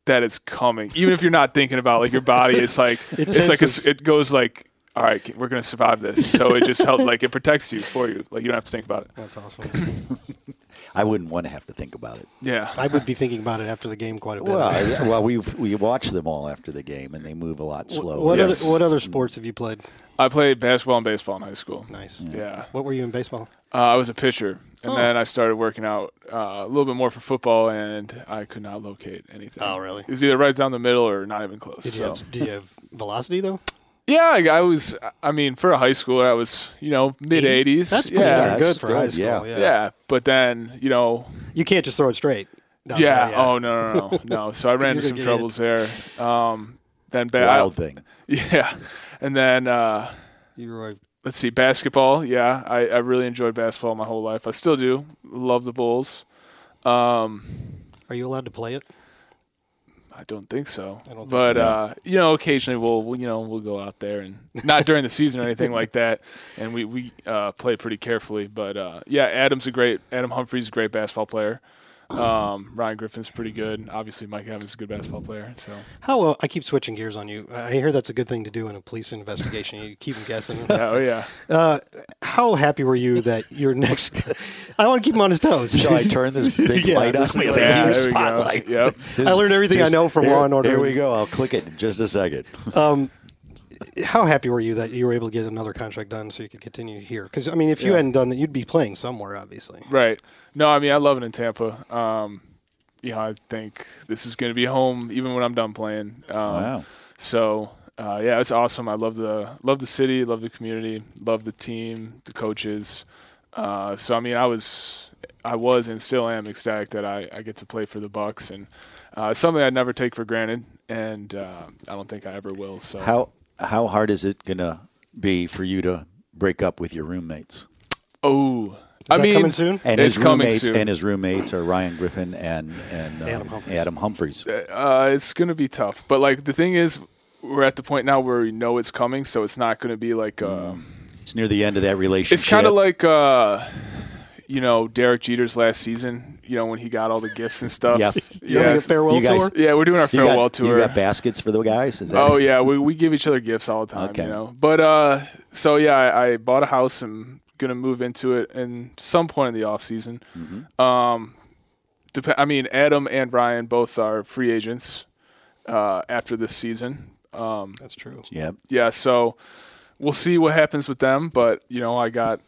that it's coming, even if you're not thinking about like your body. It's [LAUGHS] like It it's like a, it goes like, all right, we're gonna survive this. So it just helps like it protects you for you. Like you don't have to think about it. That's awesome. [LAUGHS] I wouldn't want to have to think about it. Yeah, I would be thinking about it after the game quite a bit. Well, [LAUGHS] I- well, we've we watch them all after the game, and they move a lot slower. what Yes. other what other sports have you played? I played basketball and baseball in high school. Nice. Yeah, What were you in baseball? uh, I was a pitcher, and Oh. then I started working out uh, a little bit more for football, and I could not locate anything. Oh, really? It was either right down the middle or not even close. Did you so. have did you have velocity though? Yeah, I, I was. I mean, for a high schooler, I was, you know, mid 80s. That's pretty yeah, darn that's good for good, high school. yeah. Yeah. yeah. But then, you know, You can't just throw it straight. No, yeah. no, Oh no, no, no, no. [LAUGHS] So I ran into some get troubles there. Um, then ba- Wild thing. [LAUGHS] yeah, and then uh, You were let's see, basketball. Yeah, I, I really enjoyed basketball my whole life. I still do. Love the Bulls. Um, Are you allowed to play it? I don't think so. I don't think but so. uh, you know, occasionally we'll, we'll you know we'll go out there and not during the season or anything like that, and we we uh, play pretty carefully. But uh, yeah, Adam's a great Adam Humphries a great basketball player. Um, Ryan Griffin's pretty good. Obviously, Mike Evans is a good basketball player. So How uh, I keep switching gears on you. I hear that's a good thing to do in a police investigation. You keep them guessing. [LAUGHS] oh yeah, Uh, how happy were you that your next? I want to keep him on his toes. Shall I turn this [LAUGHS] big Yeah. light on? Like yeah, huge there we go. spotlight. Yep. This- I learned everything I know from here, Law and Order. Here we go. I'll click it in just a second. How happy were you that you were able to get another contract done so you could continue here? Because I mean, if you Yeah. hadn't done that, you'd be playing somewhere, obviously. Right. No, I mean I love it in Tampa. Um, you know, I think this is going to be home even when I'm done playing. Um, Wow. So uh, yeah, it's awesome. I love the love the city, love the community, love the team, the coaches. Uh, so I mean, I was I was and still am ecstatic that I, I get to play for the Bucs, and uh, something I'd never take for granted, and uh, I don't think I ever will. So How how hard is it gonna be for you to break up with your roommates? oh, I that mean, coming soon? And it's his coming roommates soon. and his roommates are Ryan Griffin and and um, Adam Humphries. Adam Humphries. uh, it's gonna be tough. But like the thing is, we're at the point now where we know it's coming, so it's not gonna be like. Uh, It's near the end of that relationship. It's kind of like, uh, you know, Derek Jeter's last season. You know, when he got all the gifts and stuff. Yeah. You having a farewell You guys- tour? Yeah, we're doing our you farewell got, tour. You got baskets for the guys. Is that Oh yeah, we we give each other gifts all the time, Okay. you know. But uh, so yeah, I, I bought a house and gonna move into it in some point in the off season. Mm-hmm. Um, dep- I mean, Adam and Ryan both are free agents uh, after this season. Um, That's true. Yeah. yeah, so we'll see what happens with them. But you know, I got a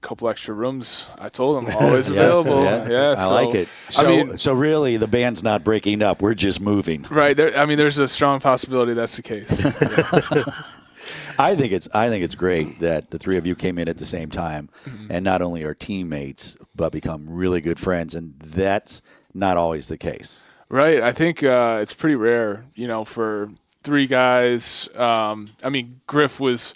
couple extra rooms. I told them [LAUGHS] always Yeah, available. Yeah, I so- like it. So, I mean, so really, the band's not breaking up. We're just moving. right. There, I mean, there's a strong possibility that's the case. [LAUGHS] I think it's I think it's great that the three of you came in at the same time, Mm-hmm. and not only are teammates but become really good friends, and that's not always the case. Right. I think uh, it's pretty rare, you know, for three guys. Um, I mean, Griff was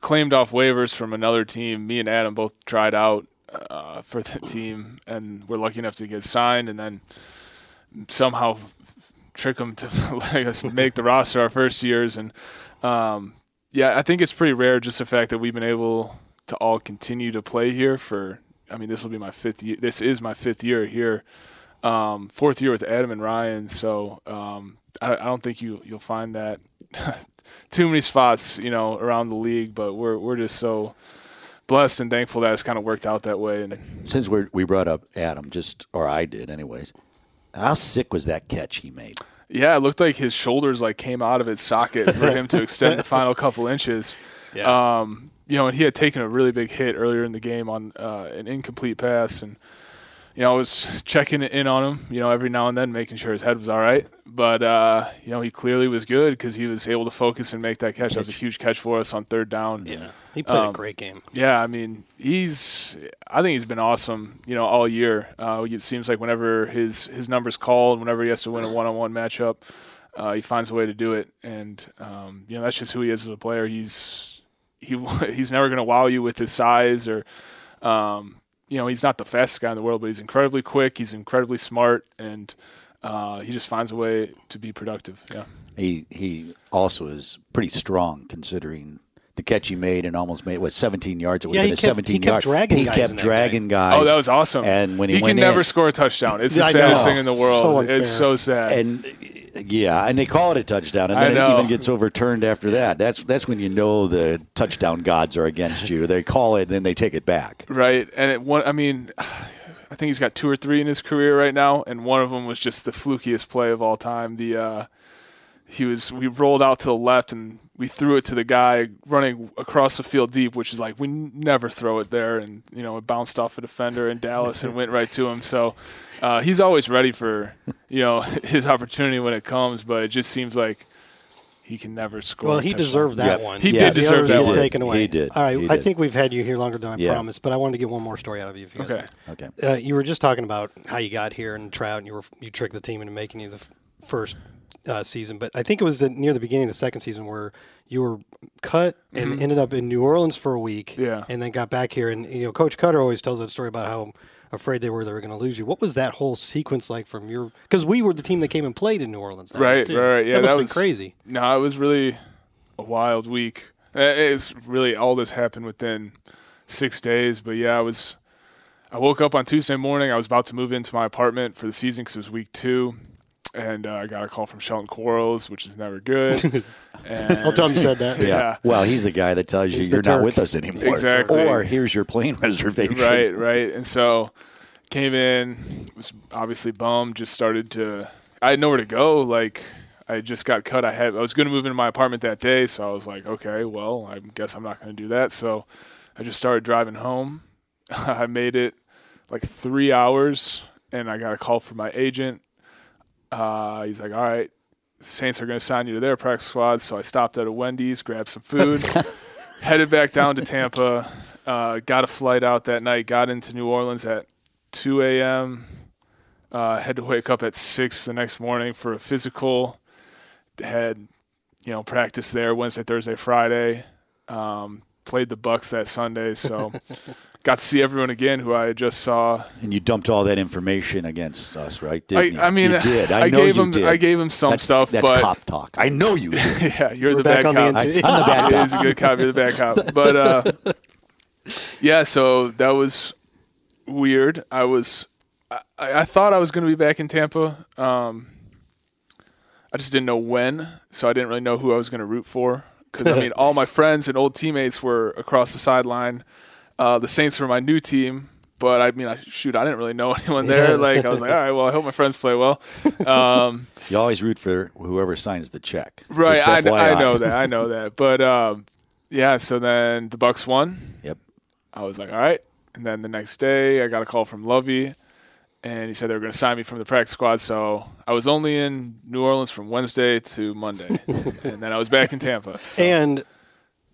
claimed off waivers from another team. Me and Adam both tried out uh, for the team, and we're lucky enough to get signed, and then somehow trick them to [LAUGHS] let us make the roster our first years. And um, yeah, I think it's pretty rare just the fact that we've been able to all continue to play here for. I mean, this will be my fifth year. This is my fifth year here um, fourth year with Adam and Ryan. So um, I, I don't think you you'll find that [LAUGHS] too many spots, you know, around the league. But we're we're just so blessed and thankful that it's kind of worked out that way. And Since we we brought up Adam, just or I did, anyways. How sick was that catch he made? yeah, it looked like his shoulders like came out of its socket for him to extend the final couple inches. [LAUGHS] Yeah. Um, you know, and he had taken a really big hit earlier in the game on uh, an incomplete pass, and you know, I was checking in on him, you know, every now and then, making sure his head was all right. But uh, you know, he clearly was good because he was able to focus and make that catch. That was a huge catch for us on third down. yeah. He played a Um, great game. Yeah, I mean, he's. I think he's been awesome. You know, all year. Uh, it seems like whenever his his numbers called, whenever he has to win a one on one matchup, uh, he finds a way to do it. And um, you know, that's just who he is as a player. He's he [LAUGHS] he's never going to wow you with his size or. Um, you know, he's not the fastest guy in the world, but he's incredibly quick. He's incredibly smart, and uh, he just finds a way to be productive. Yeah. He he also is pretty strong considering the catch he made and almost made was 17 yards. It would Yeah, have he been a kept- 17 he kept yard. dragging he guys kept in that dragging guys. Oh, that was awesome. And when he, he went can never in, score a touchdown. It's [LAUGHS] the saddest know. thing in the world. unfair. it's so sad. and yeah, and they call it a touchdown, and then it even gets overturned after that. That's that's when you know the touchdown gods are against you. They call it, then they take it back. Right, and it, one. I mean, I think he's got two or three in his career right now, and one of them was just the flukiest play of all time. The uh, he was we rolled out to the left and we threw it to the guy running across the field deep, which is like we never throw it there, and you know it bounced off a defender in Dallas and went right to him. So uh, he's always ready for you know [LAUGHS] his opportunity when it comes, but it just seems like he can never score. Well, he deserved that Yep. one. He did deserve others that get one. taken away. He did. All right, He I think we've had you here longer than I Yeah. promised, but I wanted to get one more story out of you. If you guys Okay. Okay. Uh, you were just talking about how you got here and trout, and you were you tricked the team into making you the f- first uh, season. But I think it was near the beginning of the second season where you were cut and ended up in New Orleans for a week. Mm-hmm. Yeah. and then got back here. And you know, Coach Koetter always tells that story about how afraid they were they were going to lose you. What was that whole sequence like from your? Because we were the team that came and played in New Orleans. Right, right, right. Yeah, that that was- crazy. No, it was really a wild week. Uh, It's really all this happened within six days. But yeah, I was. I woke up on Tuesday morning. I was about to move into my apartment for the season because it was week two, and uh, I got a call from Shelton Quarles, which is never good. [LAUGHS] and, I'll tell him you said that. [LAUGHS] Yeah. Yeah. Well, he's the guy that tells you He's you're not with us anymore. Exactly. Or here's your plane [LAUGHS] reservation. right, right. And so came in, was obviously bummed, just started to I had nowhere to go. Like I just got cut. I had I was gonna move into my apartment that day, so I was like, okay, well, I guess I'm not gonna do that. So I just started driving home. I made it like three hours and I got a call from my agent. Uh, he's like, All right, Saints are gonna sign you to their practice squad. So I stopped at a Wendy's, grabbed some food, [LAUGHS] headed back down to Tampa. Uh, got a flight out that night. Got into New Orleans at 2 a.m. Uh, had to wake up at six the next morning for a physical. Had you know practice there Wednesday, Thursday, Friday. Um, played the Bucs that Sunday, so [LAUGHS] got to see everyone again who I just saw. And you dumped all that information against us, right? I, Didn't you? I mean, you did. I, I know gave you him did. I gave him some that's, stuff, That's but cop talk. I know you did. [LAUGHS] yeah, you're We're the bad on cop. the I, NC. I'm the bad cop. is a good cop. You're the bad cop. But uh, [LAUGHS] yeah, so that was weird. I was, I, I thought I was going to be back in Tampa. Um, I just didn't know when, so I didn't really know who I was going to root for. Because I mean, [LAUGHS] all my friends and old teammates were across the sideline. Uh, the Saints were my new team, but I mean, I, shoot, I didn't really know [LAUGHS] anyone there. Like, I was like, all right, well, I hope my friends play well. Um, [LAUGHS] You always root for whoever signs the check. Right, Just I, I know that. I know that. But um, yeah, so then the Bucs won. Yep. I was like, all right. And then the next day, I got a call from Lovey, and he said they were going to sign me from the practice squad. So I was only in New Orleans from Wednesday to Monday, [LAUGHS] and then I was back in Tampa. So, And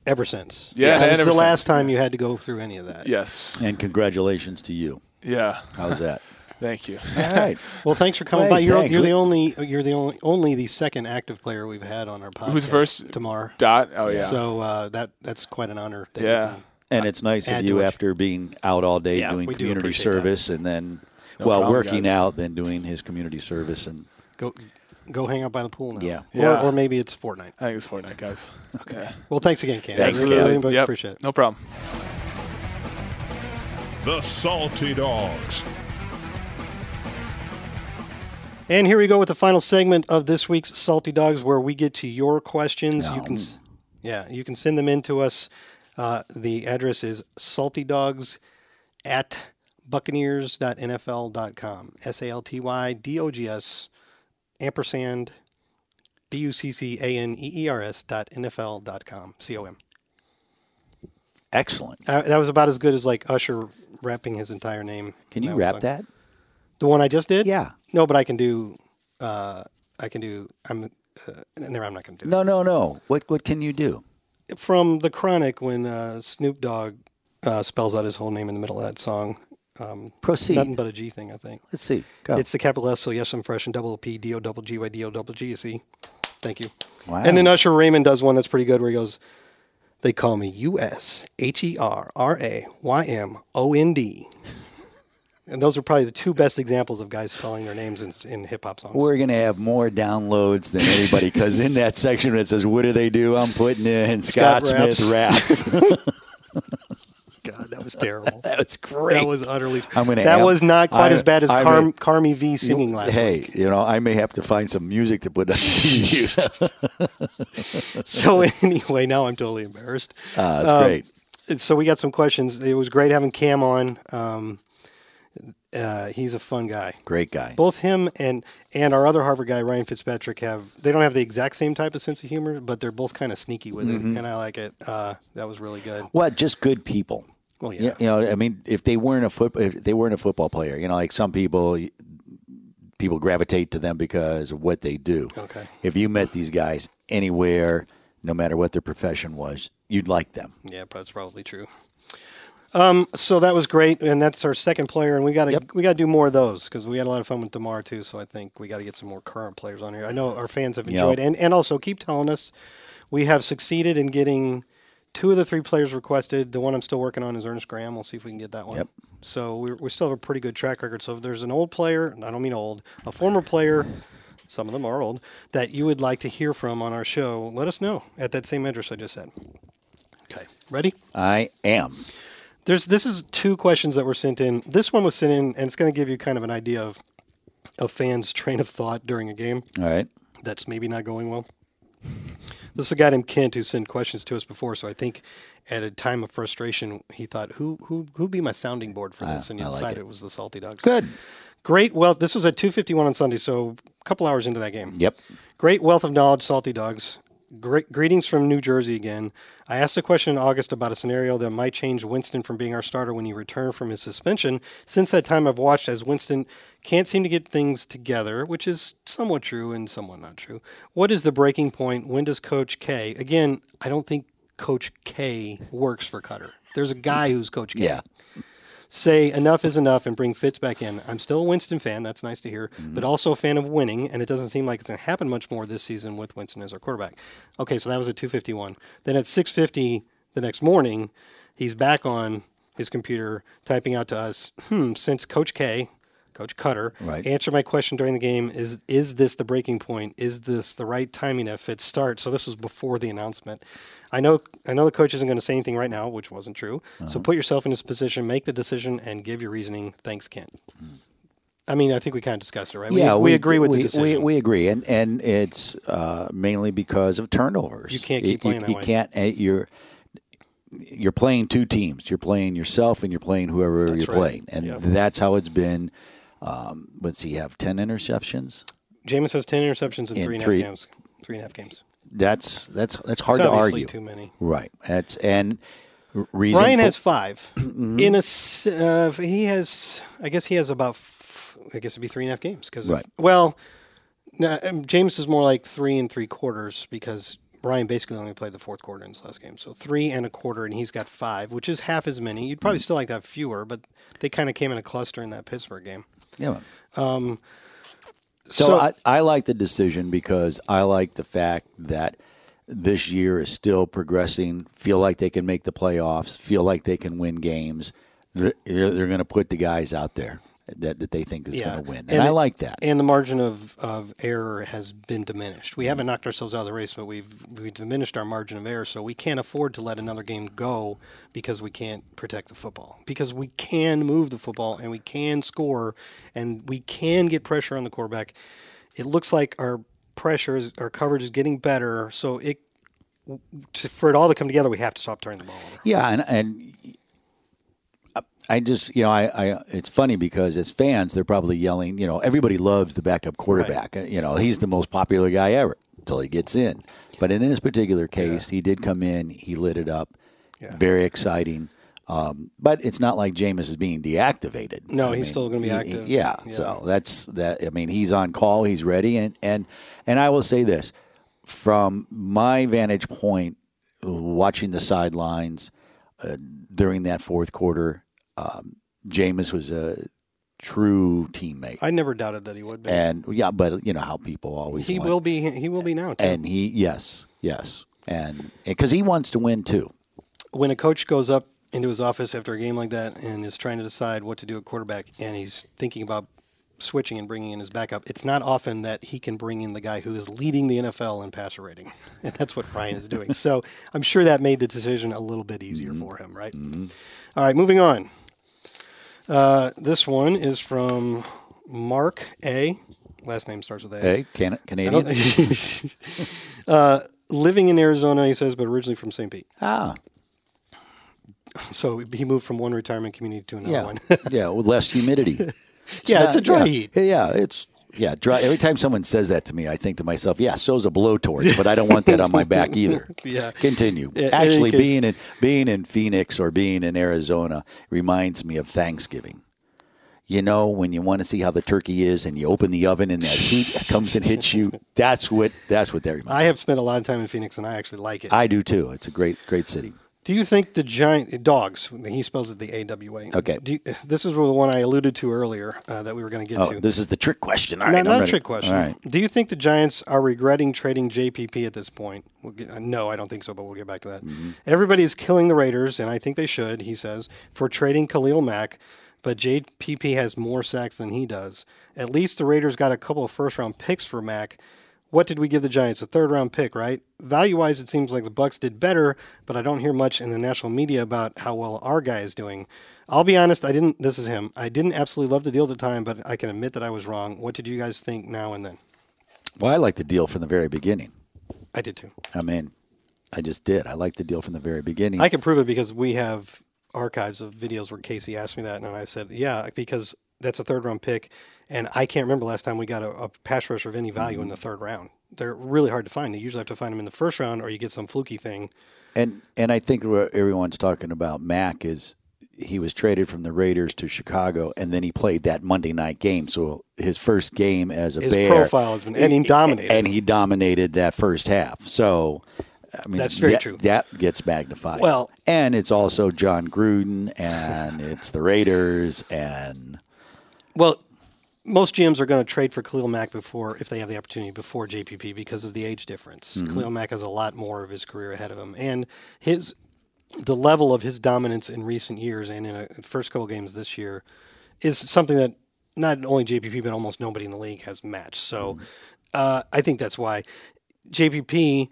ever since. Yes, That and was ever the last since. time you had to go through any of that. yes, And congratulations to you. yeah, How's that? [LAUGHS] thank you. All right. [LAUGHS] Well, thanks for coming Hey, by. You're, you're the only you're the only only the second active player we've had on our podcast. Who's first? Demar. Dot. Oh yeah. So uh, that that's quite an honor. that Yeah. And it's nice of to you it. after being out all day Yeah, doing we do community that. service and then, No well, problem, working guys. out, then doing his community service. And Go go hang out by the pool now. Yeah. Or, Yeah. or maybe it's Fortnite. I think it's Fortnite, guys. Okay. Well, thanks again, Cam. Thanks, really, Cam. really, really Yep. appreciate it. No problem. The Salty Dogs. And here we go with the final segment of this week's Salty Dogs, where we get to your questions. You can, yeah, you can send them in to us. Uh, the address is saltydogs at buccaneers.nfl.com. S A L T Y D O G S ampersand B U C C A N E E R S dot NFL dot com. C O M. excellent. Uh, that was about as good as like Usher rapping his entire name. Can you one rap song. that? The one I just did? Yeah. No, but I can do. Uh, I can do. I'm. Uh, never. I'm not going to do No, no, no. What what can you do? From the Chronic, when uh, Snoop Dogg uh, spells out his whole name in the middle of that song. Um, Proceed. nothing but a G thing, I think. Let's see. Go. It's the capital S, so yes, I'm fresh, and double P, D O double G Y D O double G. You see? Thank you. wow. And then Usher Raymond does one that's pretty good, where he goes, "They call me U S H E R R A Y M O N D. And those are probably the two best examples of guys spelling their names in, in hip hop songs. We're going to have more downloads than anybody because in that section where it says, What do they do? I'm putting in Scott, Scott Smith raps. [LAUGHS] God, that was terrible. That's [LAUGHS] great. That was utterly. I'm gonna that amp- was not quite I- as bad as I Carm, may- Cardi B singing last hey, week. you know, I may have to find some music to put on [LAUGHS] TV. So anyway, now I'm totally embarrassed. Ah, that's Um, great. And So we got some questions. It was great having Cam on. Um, uh, he's a fun guy. Great guy. Both him and and our other Harvard guy Ryan Fitzpatrick have they don't have the exact same type of sense of humor, but they're both kind of sneaky with Mm-hmm. it, and I like it. Uh, that was really good. What? Just good people. Well, yeah. You, know, I mean, if they weren't a foot, if they weren't a football player, you know, like some people, people gravitate to them because of what they do. Okay. If you met these guys anywhere, no matter what their profession was, you'd like them. Yeah, that's probably true. Um, so that was great, and that's our second player, and we got to we got to do more of those because we had a lot of fun with Demar too. So I think we got to get some more current players on here. I know our fans have enjoyed, and and also keep telling us we have succeeded in getting two of the three players requested. The one I'm still working on is Ernest Graham. We'll see if we can get that one. Yep. So we we still have a pretty good track record. So if there's an old player, and I don't mean old, a former player. Some of them are old that you would like to hear from on our show. Let us know at that same address I just said. Okay, ready? I am. There's this is two questions that were sent in. This one was sent in, and it's going to give you kind of an idea of a fan's [LAUGHS] train of thought during a game All right. that's maybe not going well. This is a guy named Kent who sent questions to us before, so I think at a time of frustration he thought, "Who who who'd be my sounding board for this?" and he I like decided it. it. was the Salty Dogs. Good. Great wealth. This was at 2:51 on Sunday, so a couple hours into that game. Yep. Great wealth of knowledge, Salty Dogs. Great greetings from New Jersey again. I asked a question in August about a scenario that might change Winston from being our starter when he returned from his suspension. Since that time, I've watched as Winston can't seem to get things together, which is somewhat true and somewhat not true. What is the breaking point? When does Coach K? Again, I don't think Coach K works for Koetter. There's a guy who's Coach K. Yeah. Say enough is enough and bring Fitz back in. I'm still a Winston fan. That's nice to hear, Mm-hmm. but also a fan of winning. And it doesn't seem like it's going to happen much more this season with Winston as our quarterback. Okay, so that was at 251. Then at 650 the next morning, he's back on his computer typing out to us. Hmm. Since Coach K. Coach Koetter, Right. answer my question during the game: Is is this the breaking point? Is this the right timing if it starts? So this was before the announcement. I know I know the coach isn't going to say anything right now, which wasn't true. Uh-huh. So put yourself in his position, make the decision, and give your reasoning. Thanks, Kent. I mean, I think we kind of discussed it, right? Yeah, we, we agree with we, the decision. We, we agree, and and it's uh, mainly because of turnovers. You can't keep playing that you, way. can't. uh, You're you're playing two teams. You're playing yourself, and you're playing whoever That's you're right. playing, and Yep. that's how it's been. Um, let's see, you have ten interceptions. Jameis has ten interceptions in In three and a half games. Three and a half games. That's that's that's hard to argue. Too many. Right. That's and reason. Ryan for- has 5 [CLEARS THROAT] Mm-hmm. In a uh, he has, I guess he has about, f- I guess it'd be three and a half games because, Right. well, no, um, Jameis is more like three and three quarters because Ryan basically only played the fourth quarter in his last game, so three and a quarter, and he's got five, which is half as many. You'd probably still like to have fewer, but they kind of came in a cluster in that Pittsburgh game. Yeah. So, So, I, I like the decision because I like the fact that this year is still progressing. Feel like they can make the playoffs. Feel like they can win games. They're, they're going to put the guys out there that, that they think is yeah, going to win, and, I it- like that. And the margin of, of error has been diminished. We mm-hmm. haven't knocked ourselves out of the race, but we've we diminished our margin of error. So we can't afford to let another game go because we can't protect the football. Because we can move the football and we can score and we can get pressure on the quarterback. It looks like our pressure is our coverage is getting better. So it to, for it all to come together, we have to stop turning the ball over. Yeah, and and I just you know I, I it's funny because as fans they're probably yelling you know everybody loves the backup quarterback. You know he's the most popular guy ever until he gets in. But in this particular case he did come in he lit it up. Yeah. very exciting. Um, but it's not like Jameis is being deactivated. No, he's still gonna be he- he- active. yeah, Yeah. so that's that I mean he's on call he's ready and and and I will say this from my vantage point watching the sidelines uh, during that fourth quarter um, Jameis was a true teammate. I never doubted that he would be. and yeah, but you know how people always he want. will be. He will be now. Too. And he, yes, yes, and because he wants to win too. when a coach goes up into his office after a game like that and is trying to decide what to do at quarterback and he's thinking about switching and bringing in his backup, it's not often that he can bring in the guy who is leading the NFL in passer rating. [LAUGHS] And that's what Ryan is doing. so I'm sure that made the decision a little bit easier for him, right? All right, moving on. Uh, this one is from Mark A. Last name starts with A. A. can, Canadian. [LAUGHS] uh, living in Arizona, he says, but originally from St. Pete. ah, So he moved from one retirement community to another yeah, one. yeah, with less humidity. [LAUGHS] yeah, it's a dry yeah, heat. Yeah, it's yeah, dry. Every time someone says that to me, I think to myself, yeah, so's a blowtorch, but I don't want that on my back [LAUGHS] either. Yeah. Continue. Yeah, Actually, case- being in being in Phoenix or being in Arizona reminds me of Thanksgiving. You know, when you want to see how the turkey is, and you open the oven, and that heat comes and hits you. That's what that's what that reminds. I have spent a lot of time in Phoenix, and I actually like it. I do too. It's a great great city. Do you think the giant dogs? He spells it the A W A. Okay. Do you, this is the one I alluded to earlier uh, that we were going to get Oh, to. this is the trick question. All not right, not a trick question. All right. Do you think the Giants are regretting trading JPP at this point? We'll get, uh, no, I don't think so, but we'll get back to that. Mm-hmm. Everybody is killing the Raiders, and I think they should, he says, for trading Khalil Mack, but JPP has more sacks than he does. At least the Raiders got a couple of first round picks for Mack. What did we give the Giants? A third round pick, right? Value wise, it seems like the Bucs did better, but I don't hear much in the national media about how well our guy is doing. I'll be honest, I didn't. This is him. I didn't absolutely love the deal at the time, but I can admit that I was wrong. What did you guys think now and then? Well, I like the deal from the very beginning. I did too. I mean, I just did. I liked the deal from the very beginning. I can prove it because we have archives of videos where Casey asked me that, and I said, "Yeah," because that's a third round pick, and I can't remember last time we got a, a pass rusher of any value in the mm-hmm. third round. They're really hard to find. You usually have to find them in the first round, or you get some fluky thing. And and I think what everyone's talking about Mack is he was traded from the Raiders to Chicago, and then he played that Monday night game. So his first game as a His Bear, profile has been- and he dominated. and he dominated that first half. So I mean, That's very that, true. That gets magnified. Well- and it's also Jon Gruden, and it's the Raiders, and Well, most GMs are going to trade for Khalil Mack before, if they have the opportunity, before JPP because of the age difference. Khalil Mack has a lot more of his career ahead of him, and his the level of his dominance in recent years and in a first couple games this year is something that not only JPP but almost nobody in the league has matched. So uh, I think that's why JPP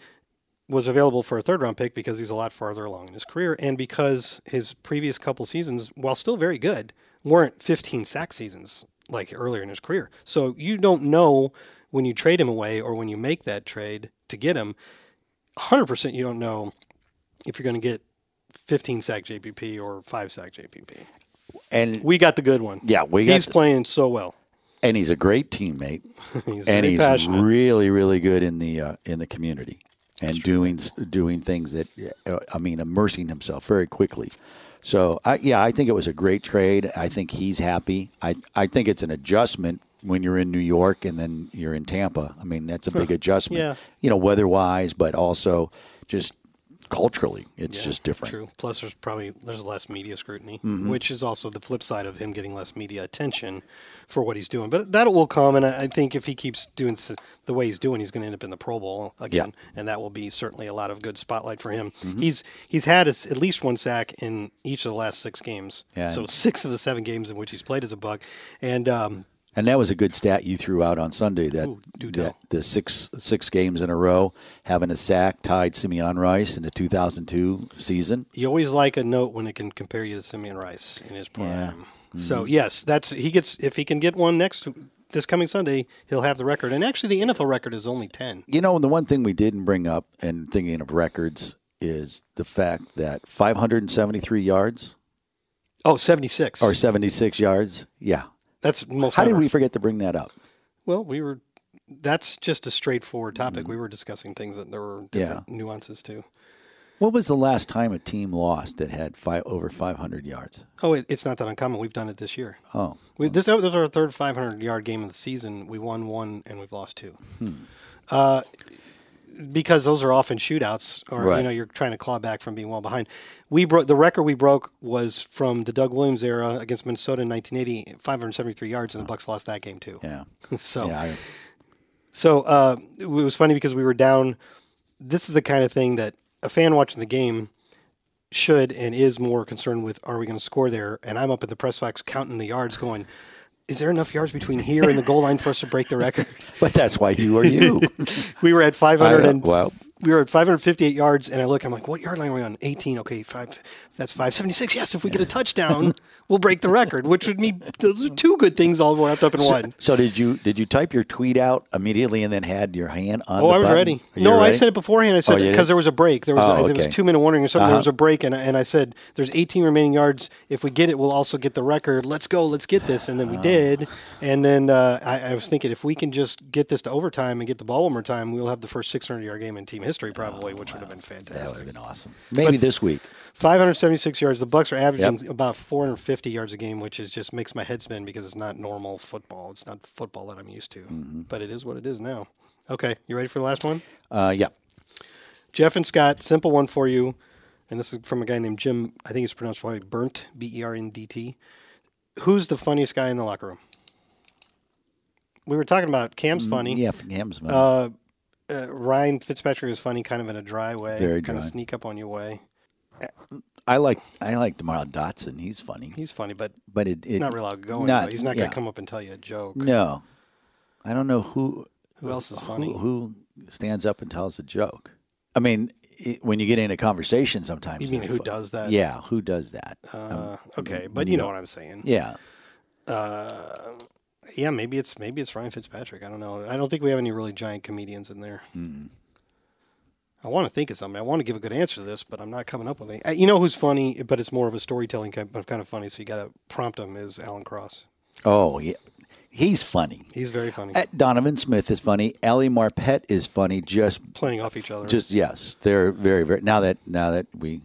was available for a third round pick because he's a lot farther along in his career and because his previous couple seasons, while still very good, weren't 15 sack seasons like earlier in his career. So you don't know when you trade him away or when you make that trade to get him, 100% you don't know if you're going to get 15 sack JPP or 5 sack JPP. and We got the good one. Yeah, we got He's the- playing so well. and he's a great teammate, [LAUGHS] He's and he's passionate. really, really good in the uh, in the community and doing doing things that uh, I mean, immersing himself very quickly. So, I, yeah, I think it was a great trade. I think he's happy. I I think it's an adjustment when you're in New York and then you're in Tampa. I mean, that's a big adjustment. Yeah. You know, weather wise, but also just culturally, it's just different. True. Plus, there's probably there's less media scrutiny, Mm-hmm. which is also the flip side of him getting less media attention for what he's doing. But that will come, and I think if he keeps doing the way he's doing, he's going to end up in the Pro Bowl again, and that will be certainly a lot of good spotlight for him. Mm-hmm. He's he's had as- at least one sack in each of the last six games. Yeah. So six of the seven games in which he's played as a Buc, and um, And that was a good stat you threw out on Sunday. That, Ooh, that the six six games in a row having a sack tied Simeon Rice in the 2002 season. you always like a note when it can compare you to Simeon Rice in his prime. Yeah. So yes, that's he gets if he can get one next this coming Sunday, he'll have the record. And actually, the NFL record is only ten. You know, the one thing we didn't bring up, and thinking of records, is the fact that 573 yards Oh, 76. or 76 yards. Yeah. That's most. How did we forget to bring that up? Well, we were. That's just a straightforward topic. We were discussing things that there were different nuances to. What was the last time a team lost that had five over 500 yards? Oh, it, it's not that uncommon. We've done it this year. Oh, We, this, this was our third 500 yard game of the season. We won one and we've lost two. Hmm. Uh, because those are often shootouts, or Right. you know, you're trying to claw back from being well behind. We broke the record. We broke was from the Doug Williams era against Minnesota in 1980, 573 yards, and the Bucs lost that game too. yeah. [LAUGHS] so, Yeah. I, so uh, it was funny because we were down. This is the kind of thing that a fan watching the game should and is more concerned with. Are we going to score there? And I'm up at the press box counting the yards, going, "Is there enough yards between here and the goal line for us to break the record?" [LAUGHS] but that's why you are you. [LAUGHS] we were at 500 uh, and well- we were at 558 yards, and I look, I'm like, "What yard line are we on? 18. Okay, five. That's 576. Yes, if we get a touchdown, [LAUGHS] we'll break the record, which would mean those are two good things all wrapped up in one." So did you did you type your tweet out immediately and then had your hand on Oh, I was button? ready. No, were I said it beforehand. I said Oh, because did? there was a break. There was Oh, a, there was okay. two minute warning or something. There Uh-huh. was a break, and, and I said, "There's 18 remaining yards. If we get it, we'll also get the record. Let's go. Let's get this." And then Oh. we did. And then uh, I, I was thinking, if we can just get this to overtime and get the ball one more time, we'll have the first 600 yard game in team history, probably, which would have been fantastic. That would have been awesome. Maybe this week. 576 yards. The Bucs are averaging Yep. about 450 yards a game, which is just makes my head spin because it's not normal football. It's not football that I'm used to, Mm-hmm. but it is what it is now. Okay, you ready for the last one? Uh, yeah. Jeff and Scott, simple one for you. And this is from a guy named Jim. I think it's pronounced probably Burnt, B E R N D T. Who's the funniest guy in the locker room? We were talking about Cam's funny. Mm, Yeah, Cam's funny. Uh, uh, Ryan Fitzpatrick is funny, kind of in a dry way. Very kind of sneak up on your way. I like I like Demar Dotson. He's funny, He's funny, but but it, it not really outgoing. not-. He's not going to come up and tell you a joke. No, I don't know who Who else is funny? who, who stands up and tells a joke. I mean, it, when you get into conversation, sometimes You mean who fu- does that? Yeah, who does that? Uh, okay, but you you know what I'm saying. yeah, Uh, yeah, maybe it's maybe it's Ryan Fitzpatrick. I don't know. I don't think we have any really giant comedians in there. Hmm. I want to think of something. I want to give a good answer to this, but I'm not coming up with any. Uh, You know who's funny, but it's more of a storytelling kind of, kind of funny. So you got to prompt him. Is Alan Cross? Oh, yeah. He's funny. He's very funny. Uh, Donovan Smith is funny. Ali Marpet is funny. Just, Playing off each other. just yes, they're very, very. Now that now that we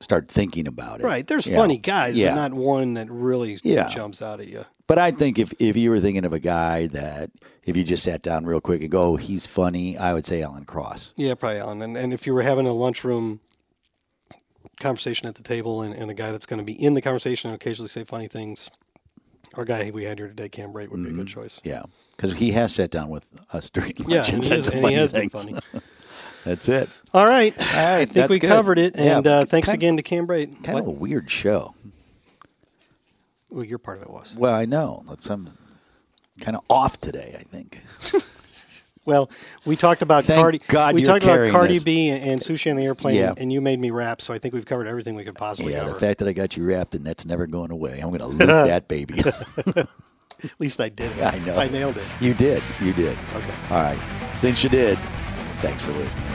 start thinking about it, right. There's funny guys, Yeah. but not one that really Yeah. jumps out at you. But I think if, if you were thinking of a guy that if you just sat down real quick and go, oh, he's funny, I would say Alan Cross. Yeah, probably Alan. And, and if you were having a lunchroom conversation at the table and, and a guy that's going to be in the conversation and occasionally say funny things, our guy we had here today, Cam Brate, would be a good choice. Yeah, because he has sat down with us during lunch [LAUGHS] Yeah, and said some funny has been things. funny. [LAUGHS] That's it. All right. right, I think we good. covered it. Yeah, And uh, thanks again to Cam Brate. Kind What? of a weird show. Well, your part of it was. Well, I know. That's I'm kind of off today. I think. [LAUGHS] Well, we talked about Thank Cardi. God we talked about Cardi this. B and Sushi on the airplane, Yeah. and you made me rap. So I think we've covered everything we could possibly Yeah, cover. the fact that I got you wrapped and that's never going away. I'm going to loot [LAUGHS] that baby. At [LAUGHS] least I did it. I know. I nailed it. You did. You did. Okay. All right. Since you did, thanks for listening.